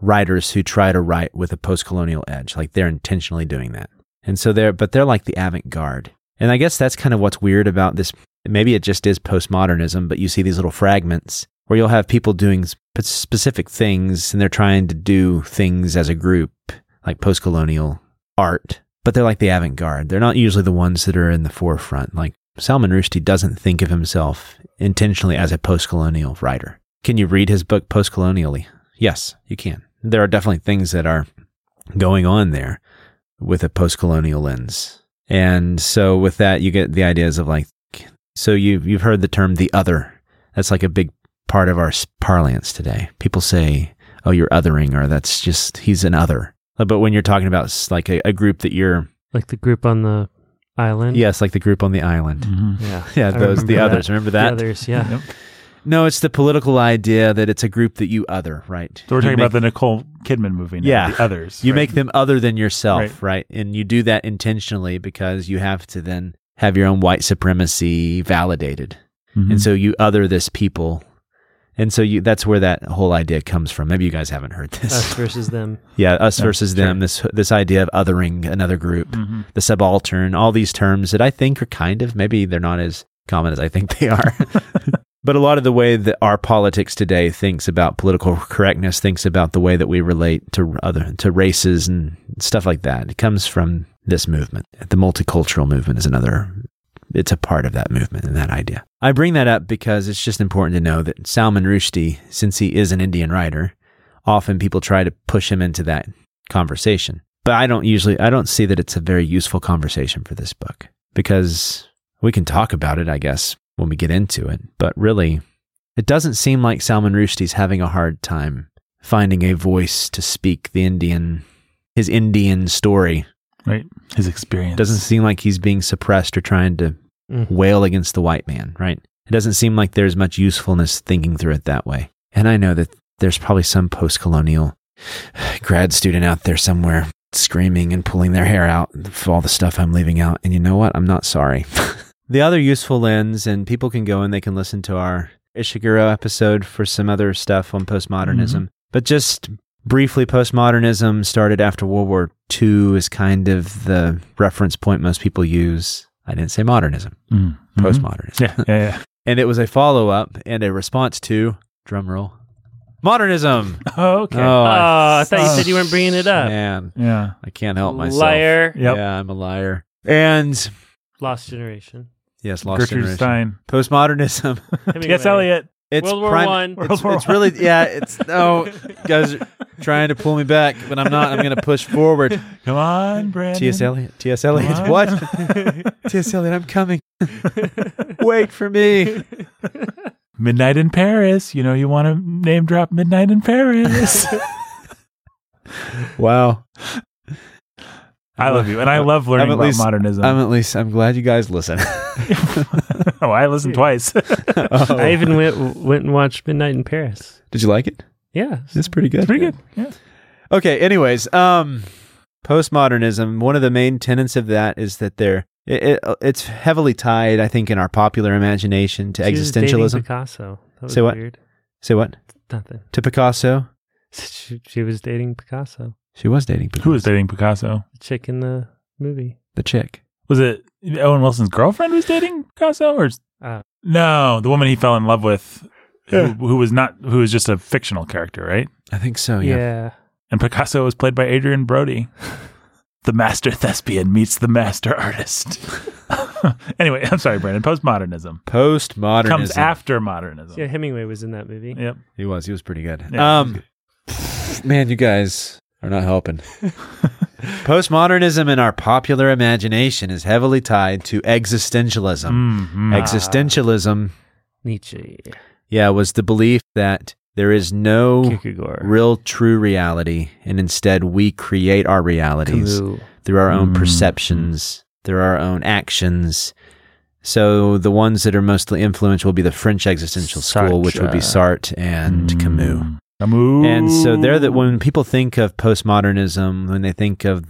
writers who try to write with a post-colonial edge, like they're intentionally doing that. And so they're but they're like the avant-garde. And I guess that's kind of what's weird about this. Maybe it just is postmodernism, but you see these little fragments where you'll have people doing sp- specific things and they're trying to do things as a group, like post-colonial art, but they're like the avant-garde. They're not usually the ones that are in the forefront. Like Salman Rushdie doesn't think of himself intentionally as a post-colonial writer. Can you read his book post-colonially? Yes, you can. There are definitely things that are going on there with a post colonial lens. And so with that, you get the ideas of like, so you you've heard the term the other. That's like a big part of our parlance today. People say, "Oh, you're othering," or "That's just he's an other." But when you're talking about like a, a group that you're, Like the group on the island. yes, like the group on the island, Mhm. Yeah. yeah, those the remember others. that. Remember The that? others, yeah. Yep. No, it's the political idea that it's a group that you other, right? So we're You talking make- about the Nicole Kidman movie. Now, Yeah. the others. You right? make them other than yourself, Right. right. And you do that intentionally because you have to then have your own white supremacy validated. Mhm. And so you other this people. And so you that's where that whole idea comes from. Maybe you guys haven't heard this. Us versus them. yeah, us Yeah, versus them, this this idea of othering another group, Mhm. the subaltern, all these terms that I think are kind of maybe they're not as common as I think they are. but a lot of the way that our politics today thinks about political correctness, thinks about the way that we relate to other to races and stuff like that. It comes from this movement. The multicultural movement is another it's a part of that movement and that idea. I bring that up because it's just important to know that Salman Rushdie, since he is an Indian writer, often people try to push him into that conversation. But I don't usually I don't see that it's a very useful conversation for this book because we can talk about it, I guess, when we get into it. But really, it doesn't seem like Salman Rushdie's having a hard time finding a voice to speak the Indian his Indian story. Right. His experience. Doesn't seem like he's being suppressed or trying to Mm. wail against the white man, right? It doesn't seem like there's much usefulness thinking through it that way. And I know that there's probably some post colonial grad student out there somewhere screaming and pulling their hair out for all the stuff I'm leaving out. And you know what? I'm not sorry. the other useful lens, and people can go and they can listen to our Ishiguro episode for some other stuff on postmodernism. But just briefly, postmodernism started after World War II is kind of the reference point most people use. I didn't say modernism, Mm. Mhm. postmodernism. Yeah. Yeah. Yeah. And it was a follow up and a response to, drumroll, modernism. Oh, okay. Oh, Oh, I- I thought you said you weren't bringing it up. Man, yeah. I can't help myself. Liar. Yep. Yeah, I'm a liar. And Lost generation. Yes, lost Gertrude generation. Stein. Postmodernism. Hemingway. T.S. Eliot. It's World War prim- One. World It's, War it's One. really yeah. It's no you guys are trying to pull me back, but I'm not. I'm going to push forward. Come on, Brandon. T.S. Eliot. T.S. Come Eliot. What? T.S. Eliot. I'm coming. Wait for me. Midnight in Paris. You know, you want to name drop Midnight in Paris. Wow. I love you, and I love learning I'm at about least- modernism. I'm at least. I'm glad you guys listen. oh, I listened twice. Oh. I even went went and watched Midnight in Paris. Did you like it? Yeah. It's pretty good. Pretty good. Yeah. Okay. Anyways, um, postmodernism. One of the main tenets of that is that they're it, it, it's heavily tied, I think, in our popular imagination to She was existentialism. Picasso. That was Say what? weird. Say what? Nothing. To Picasso. She, she was dating Picasso. She was dating Picasso. Who was dating Picasso? The chick in the movie. the chick? Was it Owen Wilson's girlfriend was dating Picasso, or Uh, no, the woman he fell in love with, Yeah. who, who was not, who was just a fictional character, right? I think so. yeah. Yeah. And Picasso was played by Adrien Brody. The master thespian meets the master artist. anyway, I'm sorry, Brandon. Postmodernism Postmodernism comes after modernism. Yeah, Hemingway was in that movie. Yep. He was. He was pretty good. Yeah, um, man, you guys are not helping. Postmodernism in our popular imagination is heavily tied to existentialism. Mhm. Existentialism, Nietzsche. yeah, was the belief that there is no Kierkegaard. real true reality, and instead we create our realities Camus. through our own Mm. perceptions, through our own actions. So the ones that are mostly influential will be the French existential school, which would be Sartre and Camus. Mm. Camus. And so they're that when people think of postmodernism, when they think of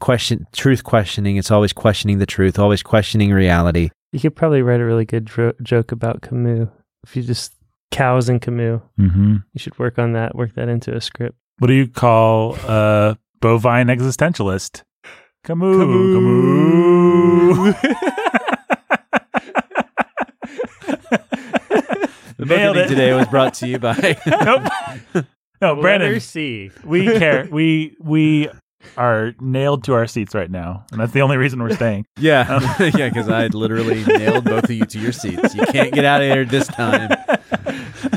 question truth questioning, it's always questioning the truth, always questioning reality. You could probably write a really good dro- joke about Camus. If you just cows and Camus, Mhm. you should work on that. Work that into a script. What do you call a bovine existentialist? Camus. Camus. The Nailed it. today was brought to you by nope. No, Brandon. Letter C. we care. We we are nailed to our seats right now, and that's the only reason we're staying. Yeah, yeah, because I literally nailed both of you to your seats. You can't get out of here this time.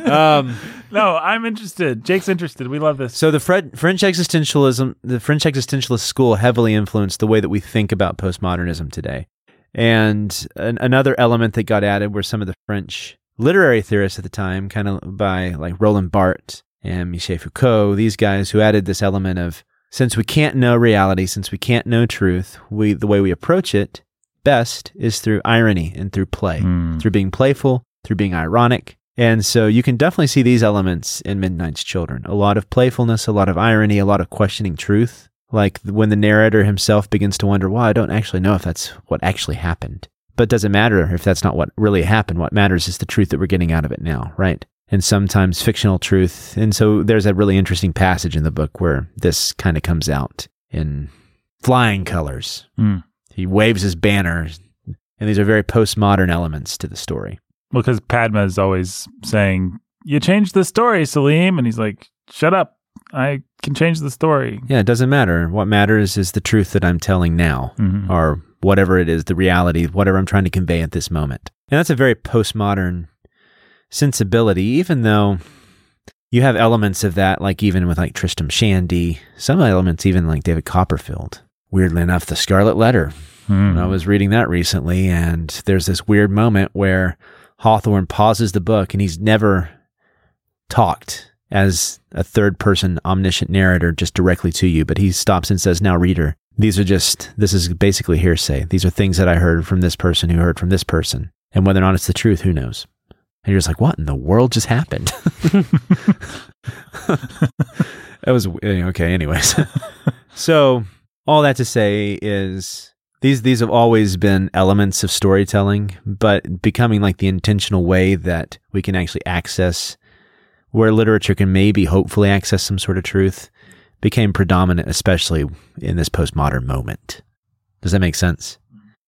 Um, no, I'm interested. Jake's interested. We love this. So the Fred, French existentialism, the French existentialist school heavily influenced the way that we think about postmodernism today. And an, another element that got added were some of the French literary theorists at the time, kind of by like Roland Barthes and Michel Foucault, these guys who added this element of since we can't know reality, since we can't know truth, we the way we approach it best is through irony and through play, Mm. through being playful, through being ironic. And so you can definitely see these elements in Midnight's Children. A lot of playfulness, a lot of irony, a lot of questioning truth. Like when the narrator himself begins to wonder, well, I don't actually know if that's what actually happened. But it doesn't matter if that's not what really happened. What matters is the truth that we're getting out of it now, right? And sometimes fictional truth. And so there's a really interesting passage in the book where this kind of comes out in flying colors. Mm. He waves his banner, and these are very postmodern elements to the story. because Padma is always saying, "You changed the story, Salim," and he's like, "Shut up! I can change the story." Yeah, it doesn't matter. What matters is the truth that I'm telling now, Mhm. or whatever it is, the reality, whatever I'm trying to convey at this moment. And that's a very postmodern sensibility, even though you have elements of that, like even with like Tristram Shandy, some elements even like David Copperfield. Weirdly enough, the Scarlet Letter. Mm. I was reading that recently, and there's this weird moment where Hawthorne pauses the book, and he's never talked as a third person omniscient narrator just directly to you, but he stops and says, Now, reader, these are just, this is basically hearsay. These are things that I heard from this person who heard from this person. And whether or not it's the truth, who knows? And you're just like, What in the world just happened? that was eh, okay, anyways. so, all that to say is these these have always been elements of storytelling, but becoming like the intentional way that we can actually access where literature can maybe hopefully access some sort of truth became predominant, especially in this postmodern moment. Does that make sense?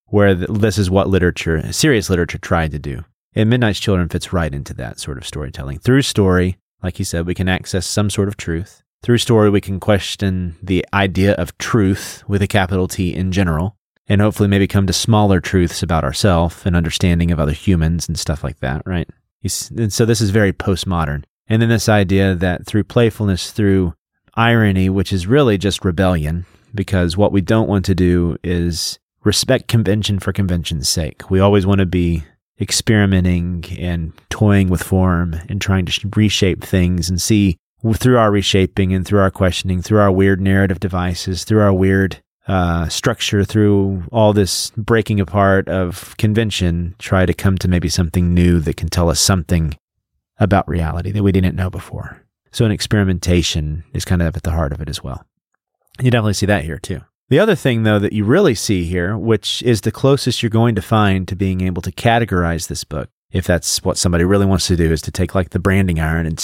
Where th- this is what literature, serious literature, tried to do. And Midnight's Children fits right into that sort of storytelling. Through story, like he said, we can access some sort of truth. Through story, we can question the idea of truth with a capital T in general, and hopefully maybe come to smaller truths about ourselves and understanding of other humans and stuff like that, right? And so this is very postmodern. And then this idea that through playfulness, through irony, which is really just rebellion, because what we don't want to do is respect convention for convention's sake. We always want to be experimenting and toying with form and trying to reshape things and see through our reshaping and through our questioning, through our weird narrative devices, through our weird uh, structure, through all this breaking apart of convention, try to come to maybe something new that can tell us something about reality that we didn't know before. So an experimentation is kind of at the heart of it as well. You definitely see that here too. The other thing though that you really see here, which is the closest you're going to find to being able to categorize this book, if that's what somebody really wants to do, is to take like the branding iron and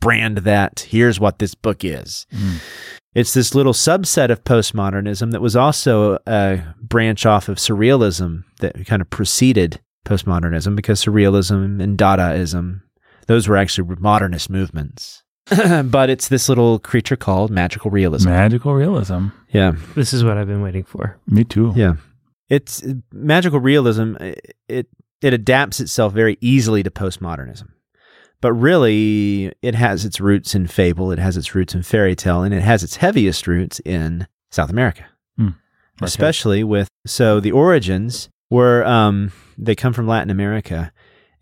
brand that. Here's what this book is. Mm. It's this little subset of postmodernism that was also a branch off of surrealism that kind of preceded postmodernism because surrealism and Dadaism, those were actually modernist movements. but it's this little creature called magical realism. Magical realism. Yeah. This is what I've been waiting for. Me too. Yeah. It's uh, magical realism. Uh, it it adapts itself very easily to postmodernism. But really, it has its roots in fable, it has its roots in fairy tale, and it has its heaviest roots in South America. Hmm. Okay. Especially with so the origins were um they come from Latin America.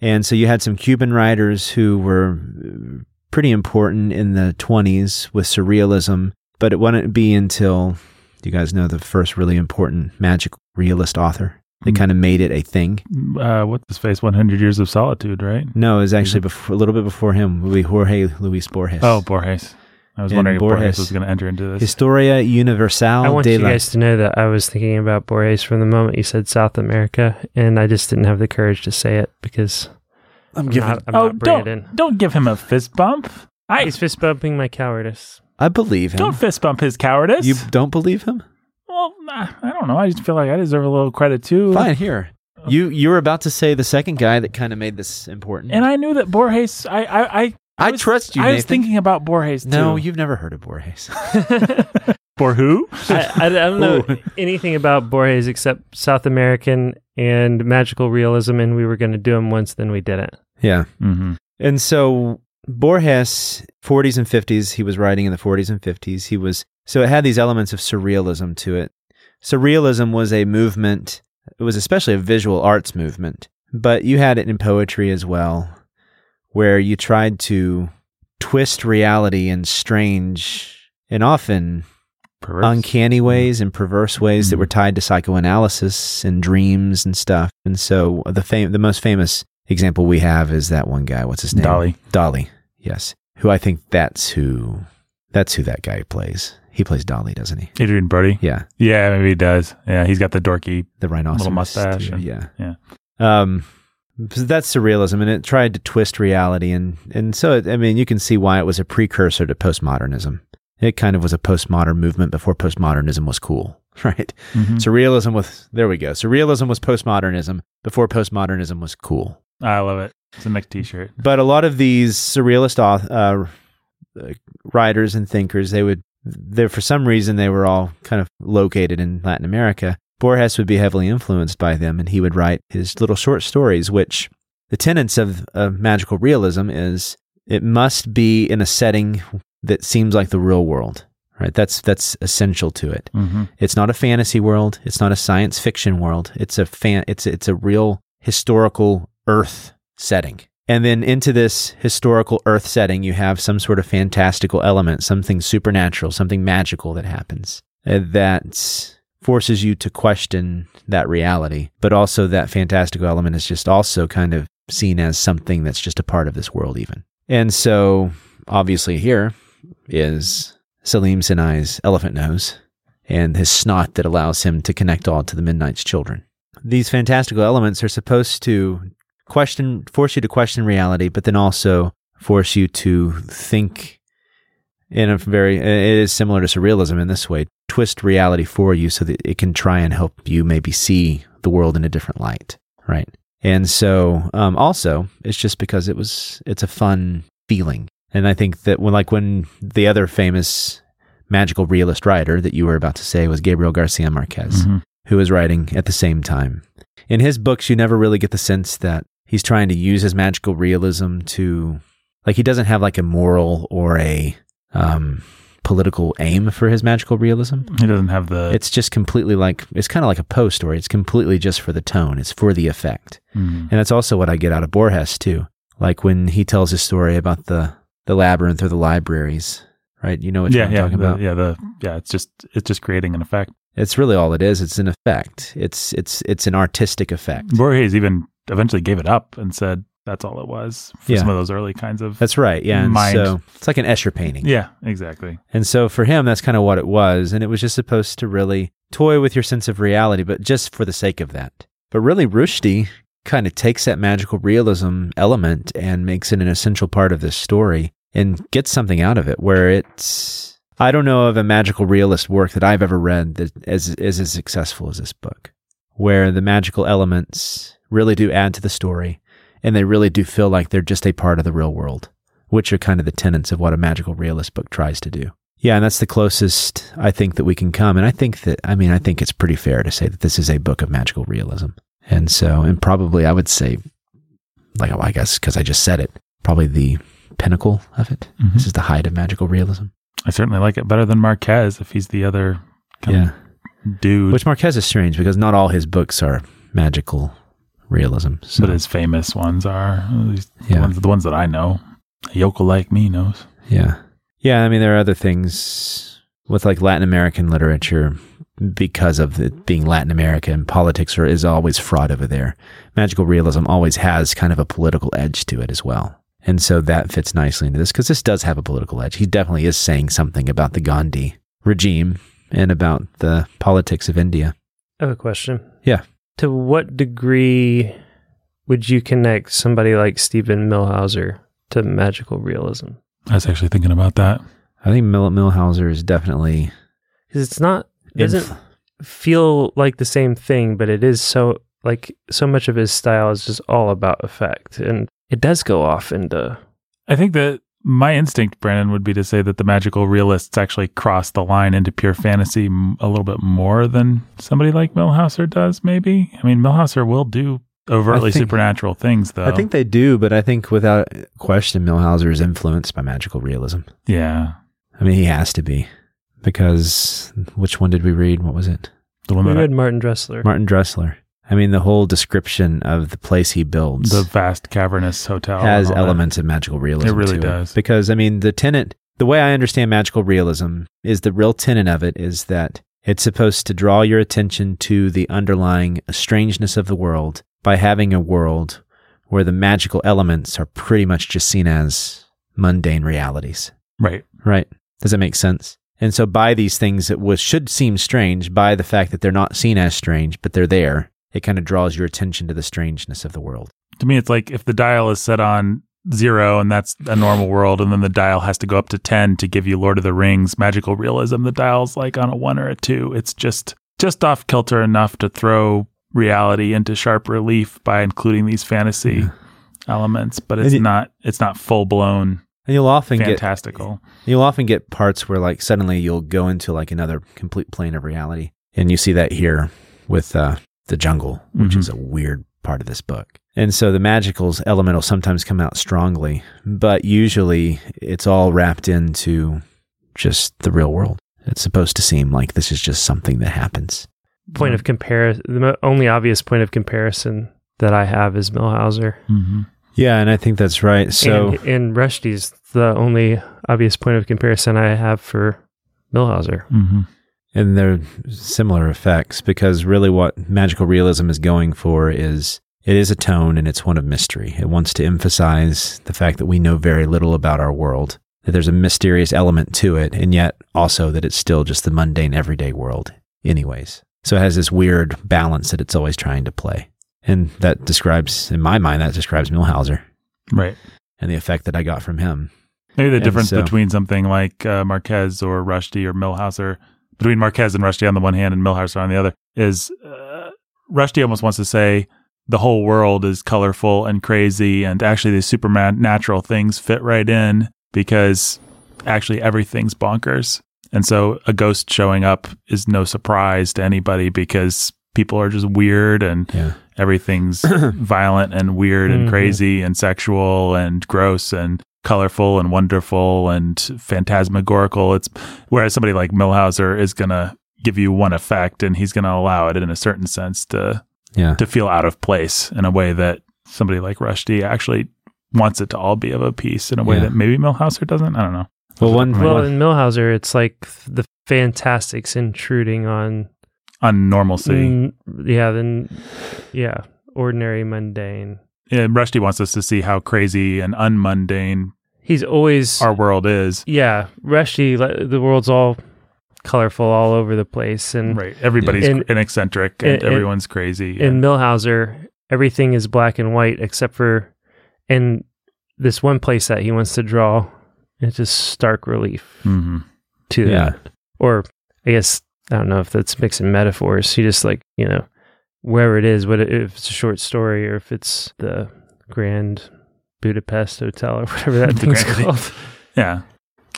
And so you had some Cuban writers who were uh, pretty important in the 20s with surrealism, but it wouldn't be until you guys know the first really important magic realist author that Mm. kind of made it a thing. Uh, what's his face? One Hundred Years of Solitude, right? No, it was actually before, a little bit before him, Louis Jorge Luis Borges. Oh, Borges. I was And wondering if Borges Borges. was going to enter into this. Historia Universal I want de you la guys to know that I was thinking about Borges from the moment you said South America, and I just didn't have the courage to say it because I'm, not, I'm oh, not Brandon. don't don't give him a fist bump. I He's fist bumping my cowardice. I believe him. don't fist bump his cowardice. You don't believe him? well, I don't know. I just feel like I deserve a little credit too. Fine, here. Uh, you you were about to say the second guy that kind of made this important. And I knew that Borges. I I I, I was- trust you. I was Nathan. thinking about Borges too. No, you've never heard of Borges. For who? I, I, I don't know Ooh. anything about Borges except South American and magical realism, and we were going to do them once, then we didn't. yeah. mm-hmm. And so Borges, 40s and 50s, he was writing in the 40s and 50s. He was so it had these elements of surrealism to it. Surrealism was a movement, it was especially a visual arts movement, but you had it in poetry as well, where you tried to twist reality in strange and often Perverse. uncanny ways and perverse ways that Mhm. were tied to psychoanalysis and dreams and stuff. And so the fam- the most famous example we have is that one guy. What's his name? Dalí. Dalí. Yes. Who I think that's who that's who that guy plays. He plays Dalí, doesn't he? Adrien Brody. Yeah. Yeah, maybe he does. Yeah, he's got the dorky. The rhinoceros. mustache and- yeah. yeah. Um that's surrealism and it tried to twist reality and and so it, I mean you can see why it was a precursor to postmodernism. It kind of was a postmodern movement before postmodernism was cool, right? Mhm. Surrealism was there we go. Surrealism was postmodernism before postmodernism was cool. I love it. It's a mixed T-shirt. But a lot of these surrealist auth- uh, uh, writers and thinkers, they would, they for some reason, they were all kind of located in Latin America. Borges would be heavily influenced by them, and he would write his little short stories. Which the tenets of, of magical realism is it must be in a setting that seems like the real world. Right, that's that's essential to it. hmm It's not a fantasy world. It's not a science fiction world. It's a fan. It's it's a real historical Earth setting. And then into this historical Earth setting, you have some sort of fantastical element, something supernatural, something magical that happens uh, that forces you to question that reality. But also, that fantastical element is just also kind of seen as something that's just a part of this world, even. And so, obviously, here is Salim Sinai's elephant nose and his snot that allows him to connect all to the Midnight's children. These fantastical elements are supposed to question, force you to question reality, but then also force you to think in a very, it is similar to surrealism in this way, twist reality for you so that it can try and help you maybe see the world in a different light, right? And so, um, also, it's just because it was, it's a fun feeling. And I think that when, like, when the other famous magical realist writer that you were about to say was Gabriel Garcia Marquez, Mhm. who was writing at the same time. In his books, you never really get the sense that he's trying to use his magical realism to, like, he doesn't have like a moral or a um, political aim for his magical realism. He doesn't have the. It's just completely like, it's kind of like a Poe story. It's completely just for the tone, it's for the effect. Mhm. And that's also what I get out of Borges too. Like when he tells his story about the, the labyrinth or the libraries, right? You know what yeah, I'm yeah, talking the, about? yeah. The yeah, it's just it's just creating an effect. It's really all it is. It's an effect. It's it's it's an artistic effect. Borges even eventually gave it up and said that's all it was for Yeah. some of those early kinds of. That's right. Yeah. And Mind. so it's like an Escher painting. yeah, exactly. And so for him, that's kind of what it was. And it was just supposed to really toy with your sense of reality, but just for the sake of that. But really, Rushdie kind of takes that magical realism element and makes it an essential part of this story and gets something out of it where it's. I don't know of a magical realist work that I've ever read that is, is as successful as this book, where the magical elements really do add to the story and they really do feel like they're just a part of the real world which are kind of the tenets of what a magical realist book tries to do. Yeah, and that's the closest I think that we can come. And I think that, I mean, I think it's pretty fair to say that this is a book of magical realism. And so, and probably I would say, like, well, I guess because I just said it, probably the pinnacle of it. Mhm. This is the height of magical realism. I certainly like it better than Marquez if he's the other kind Yeah. of dude. Which Marquez is strange because not all his books are magical realism. So, but his famous ones are at least the ones the ones that I know. A yokel like me knows. Yeah. Yeah. I mean, there are other things with like Latin American literature because of it being Latin America and politics are, is always fraught over there. Magical realism always has kind of a political edge to it as well. And so that fits nicely into this because this does have a political edge. He definitely is saying something about the Gandhi regime and about the politics of India. I have a question. Yeah. To what degree would you connect somebody like Steven Millhauser to magical realism? I was actually thinking about that. I think Mil- Millhauser is definitely Because it's not it doesn't inf- feel like the same thing, but it is so like so much of his style is just all about effect, and it does go off into I think that my instinct, Brandon, would be to say that the magical realists actually cross the line into pure fantasy a little bit more than somebody like Millhauser does. Maybe. I mean, Millhauser will do overtly think- supernatural things, though. I think they do, but I think without question, Millhauser is influenced by magical realism. yeah, I mean, he has to be because which one did we read? What was it? the one We that read Martin Dressler. Martin Dressler. I mean, the whole description of the place he builds the vast cavernous hotel has all that. elements of magical realism. It really does. Because I mean, the tenant, the way I understand magical realism is the real tenet of it is that it's supposed to draw your attention to the underlying strangeness of the world by having a world where the magical elements are pretty much just seen as mundane realities. Right. Right. Does that make sense? And so by these things that was should seem strange, by the fact that they're not seen as strange, but they're there, it kind of draws your attention to the strangeness of the world. To me, it's like if the dial is set on zero and that's a normal world, and then the dial has to go up to 10 to give you Lord of the Rings magical realism, the dial's like on a one or a two. It's just, just off kilter enough to throw reality into sharp relief by including these fantasy Yeah. elements, but it's not, it's not full blown And you'll often get fantastical. You'll often get parts where like suddenly you'll go into like another complete plane of reality. And you see that here with uh, the jungle, which Mhm. is a weird part of this book. And so the magicals element will sometimes come out strongly, but usually it's all wrapped into just the real world. It's supposed to seem like this is just something that happens. Point of comparison. The only obvious point of comparison that I have is Millhauser. hmm Yeah, and I think that's right. So and, and Rushdie's the only obvious point of comparison I have for Millhauser. hmm And they're similar effects because really what magical realism is going for is it is a tone and it's one of mystery. It wants to emphasize the fact that we know very little about our world, that there's a mysterious element to it, and yet also that it's still just the mundane everyday world, anyways. So it has this weird balance that it's always trying to play. And that describes, in my mind, that describes Millhauser Right. and the effect that I got from him. Maybe the And difference so- between something like uh, Marquez or Rushdie or Millhauser, between Marquez and Rushdie on the one hand and Millhauser on the other, is uh, Rushdie almost wants to say the whole world is colorful and crazy, and actually these supernatural things fit right in because actually everything's bonkers. And so a ghost showing up is no surprise to anybody because people are just weird and Yeah. everything's violent and weird and Mhm. crazy and sexual and gross and colorful and wonderful and phantasmagorical. It's whereas somebody like Millhauser is gonna give you one effect and he's gonna allow it in a certain sense to Yeah. to feel out of place in a way that somebody like Rushdie actually wants it to all be of a piece in a way Yeah. that maybe Millhauser doesn't. I don't know. Well, one, Well, one- in Millhauser, it's like the Fantastics intruding on, On normalcy. mm, yeah, then, yeah, ordinary, mundane. Yeah, Rushdie wants us to see how crazy and unmundane He's always, our world is. yeah, Rushdie. The world's all colorful all over the place, and Right. Everybody's In- an eccentric and in- in- everyone's crazy. in Millhauser, everything is black and white except for in this one place that he wants to draw. It's just stark relief Mhm. to Yeah. that. Or I guess I don't know if that's mixing metaphors. He just like you know wherever it is, what if it's a short story or if it's the Grand Budapest Hotel or whatever that thing's called. Yeah.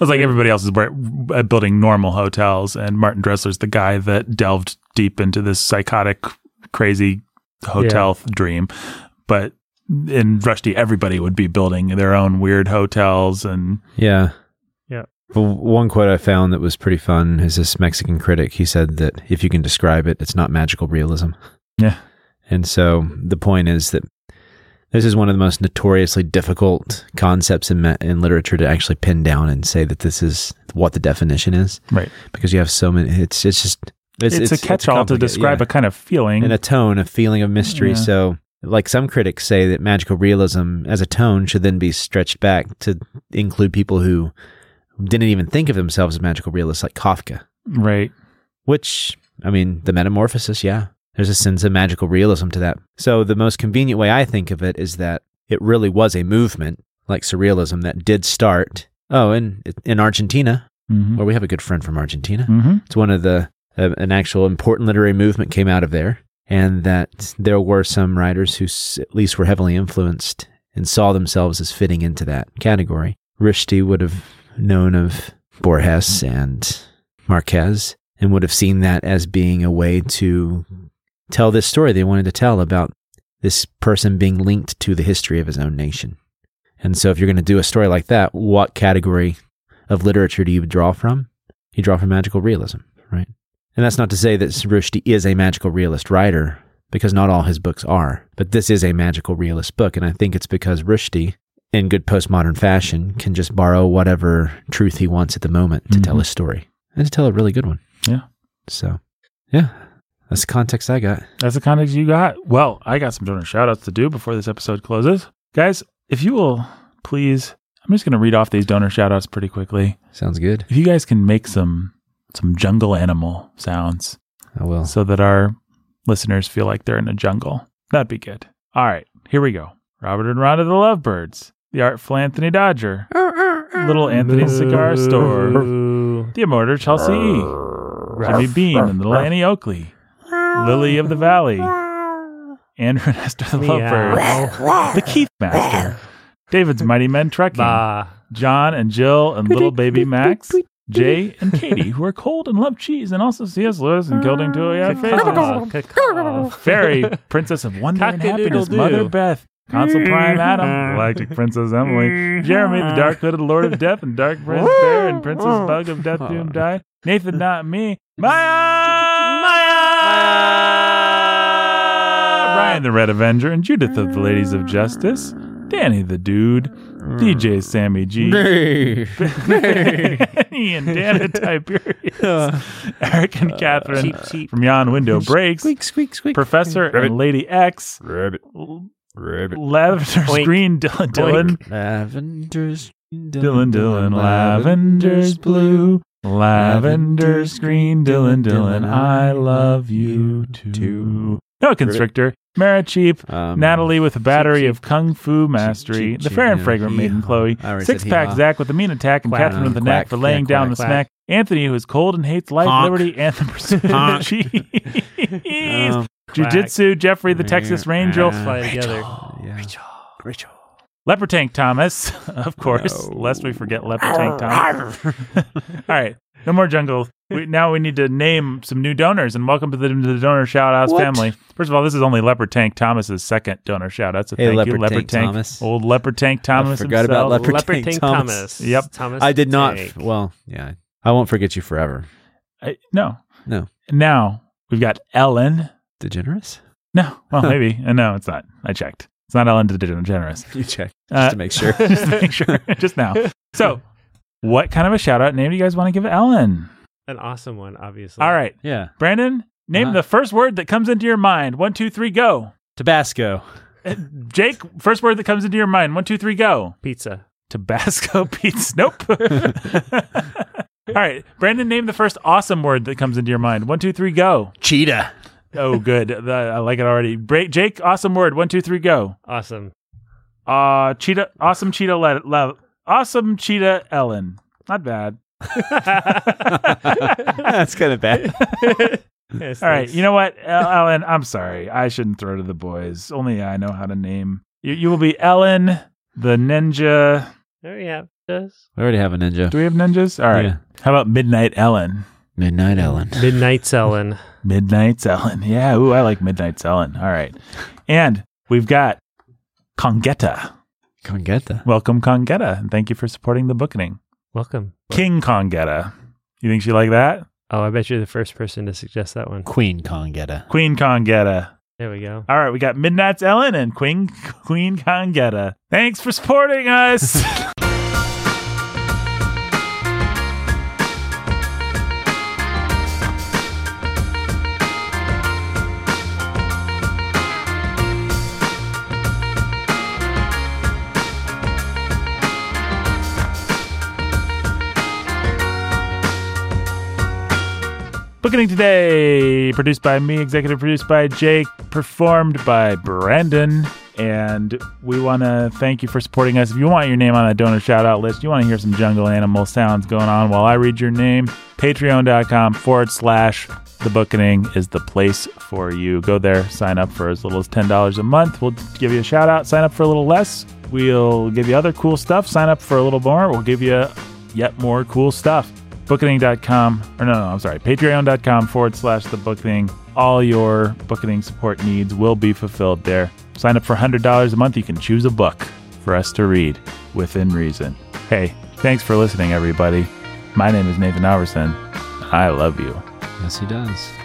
It's like everybody else is uh, building normal hotels, and Martin Dressler's the guy that delved deep into this psychotic, crazy hotel th- dream. But in Rushdie, everybody would be building their own weird hotels, and Yeah. Yeah. Well, one quote I found that was pretty fun is this Mexican critic. He said that if you can describe it, it's not magical realism. Yeah. And so the point is that this is one of the most notoriously difficult concepts in, in literature to actually pin down and say that this is what the definition is. Right. Because you have so many, it's, it's just, it's, a catch-all to describe yeah. a kind of feeling. and a tone, a feeling of mystery. Yeah. So, like some critics say that magical realism as a tone should then be stretched back to include people who didn't even think of themselves as magical realists, like Kafka. right. Which, I mean, the Metamorphosis, yeah, there's a sense of magical realism to that. So, the most convenient way I think of it is that it really was a movement like surrealism that did start. Oh, in in Argentina, Mm-hmm. where we have a good friend from Argentina. Mm-hmm. It's one of the uh, an actual important literary movement came out of there, and that there were some writers who s- at least were heavily influenced and saw themselves as fitting into that category. Rushdie would have known of Borges and Marquez and would have seen that as being a way to tell this story they wanted to tell about this person being linked to the history of his own nation. And so, if you're going to do a story like that, what category of literature do you draw from? You draw from magical realism, right? And that's not to say that Rushdie is a magical realist writer, because not all his books are. But this is a magical realist book, and I think it's because Rushdie, in good postmodern fashion, can just borrow whatever truth he wants at the moment to tell Mhm. his story and to tell a really good one. Yeah. So, yeah, that's the context I got. That's the context you got. Well, I got some donor shout outs to do before this episode closes. Guys, if you will please, I'm just going to read off these donor shout outs pretty quickly. Sounds good. If you guys can make some some jungle animal sounds I will. so that our listeners feel like they're in a jungle, that'd be good. All right, here we go. Robert and Rhonda the Lovebirds, the Artful Anthony Dodger, Little Anthony's Cigar Store, the Immortal Chelsea E, Jimmy Bean and Little Annie Oakley, Lily of the Valley, Andrew and Esther the Lovebirds, Meow. the Keith Master, David's Mighty Men Trucking, Bah. John and Jill and little baby Max, Jay and Katie, who are cold and love cheese, and also C.S. Lewis and Gilding to a Faces. Caw, caw. Fairy, Princess of Wonder and Happiness, Mother Beth, Consul Prime Adam, Galactic Princess Emily, Jeremy, the Dark Hooded Lord of Death, and Dark Prince Bear, and Princess Bug of Death Doom Die, Nathan, not me, Maya, Ryan, the Red Avenger, and Judith of the Ladies of Justice, Danny, the Dude, DJ Sammy G, Ian, Dana Tiberius, Eric and uh, Catherine Cheap, cheap. from Yon Window Breaks, Squeak, squeak, squeak. Professor and Lady X, Rabbit. Rabbit. Lavender Oink. Green, Dylan, Dylan, Lavender's. Dylan, Dylan, Lavender's Blue, Lavender's Green, Dylan, Dylan, I love you too. No Constrictor, Mara Cheap, Um, Natalie with a battery cheap, of Kung Fu Mastery, cheap, the cheap, fair and yeah. fragrant maiden Chloe, I already said Six pack. Zach with the mean attack, and Quack. Catherine with the Quack, knack for laying quack, down quack, the quack. smack, Anthony who is cold and hates life, Honk. liberty, and the pursuit of Honk. cheese. Um, Jiu-Jitsu, Jeffrey the Texas Ranger, uh, Fly together. yeah. Rachel. Leper Tank Thomas, of course, No. lest we forget Leper Tank Thomas. All right, no more jungle. We, now we need to name some new donors and welcome to the, to the donor shout outs family. First of all, this is only Leper Tank Thomas's second donor shout out. So Hey, thank Leper you, Leper Tank Tank, Thomas. Old Leper Tank Thomas. forgot about himself. Leper Leopard Tank Tank Thomas. Thomas. Yep. Thomas I did not. Tank. Well, yeah. I won't forget you forever. I- no, No. Now we've got Ellen. DeGeneres? No, well maybe. Uh, no, it's not. I checked. It's not Ellen DeGeneres. You checked. Just Uh, to make sure. just to make sure. Just now. So, what kind of a shout out name do you guys want to give Ellen? An awesome one, obviously. All right, yeah. Brandon, name Uh-huh. the first word that comes into your mind. One, two, three, go. Tabasco. Uh, Jake, first word that comes into your mind. One, two, three, go. Pizza. Tabasco pizza. Nope. All right, Brandon, name the first awesome word that comes into your mind. One, two, three, go. Cheetah. Oh, good. The- I like it already. Bra- Jake, awesome word. One, two, three, go. Awesome. Uh, cheetah, awesome cheetah, le- le- awesome cheetah, Ellen. Not bad. That's kind of bad. Yes, All right, thanks. you know what, Ellen? I'm sorry. I shouldn't throw to the boys. Only I know how to name. You, you will be Ellen, the ninja. There we have does We already have a ninja. Do we have ninjas? All right. Yeah. How about Midnight Ellen? Midnight Ellen. Midnight's Ellen. Midnight's Ellen. Yeah. Ooh, I like Midnight's Ellen. All right. And we've got Congetta. Congetta. Welcome, Congetta. And thank you for supporting the Bookening. Welcome. King Congetta. You think she like that? Oh, I bet you're the first person to suggest that one. Queen Congetta. Queen Congetta. There we go. All right, we got Midnight's Ellen and Queen Queen Congetta. Thanks for supporting us. Bookening today, produced by me, executive produced by Jake, performed by Brandon. And we want to thank you for supporting us. If you want your name on that donor shout out list, you want to hear some jungle animal sounds going on while I read your name, patreon.com forward slash the Bookening is the place for you. Go there, sign up for as little as $10 a month. We'll give you a shout out. Sign up for a little less. We'll give you other cool stuff. Sign up for a little more. We'll give you yet more cool stuff bookening.com or no, no, I'm sorry, patreon.com forward slash the Bookening. All your Bookening support needs will be fulfilled there. Sign up for $100 a month. You can choose a book for us to read within reason. Hey, thanks for listening, everybody. My name is Nathan Alberson. I love you. Yes, he does.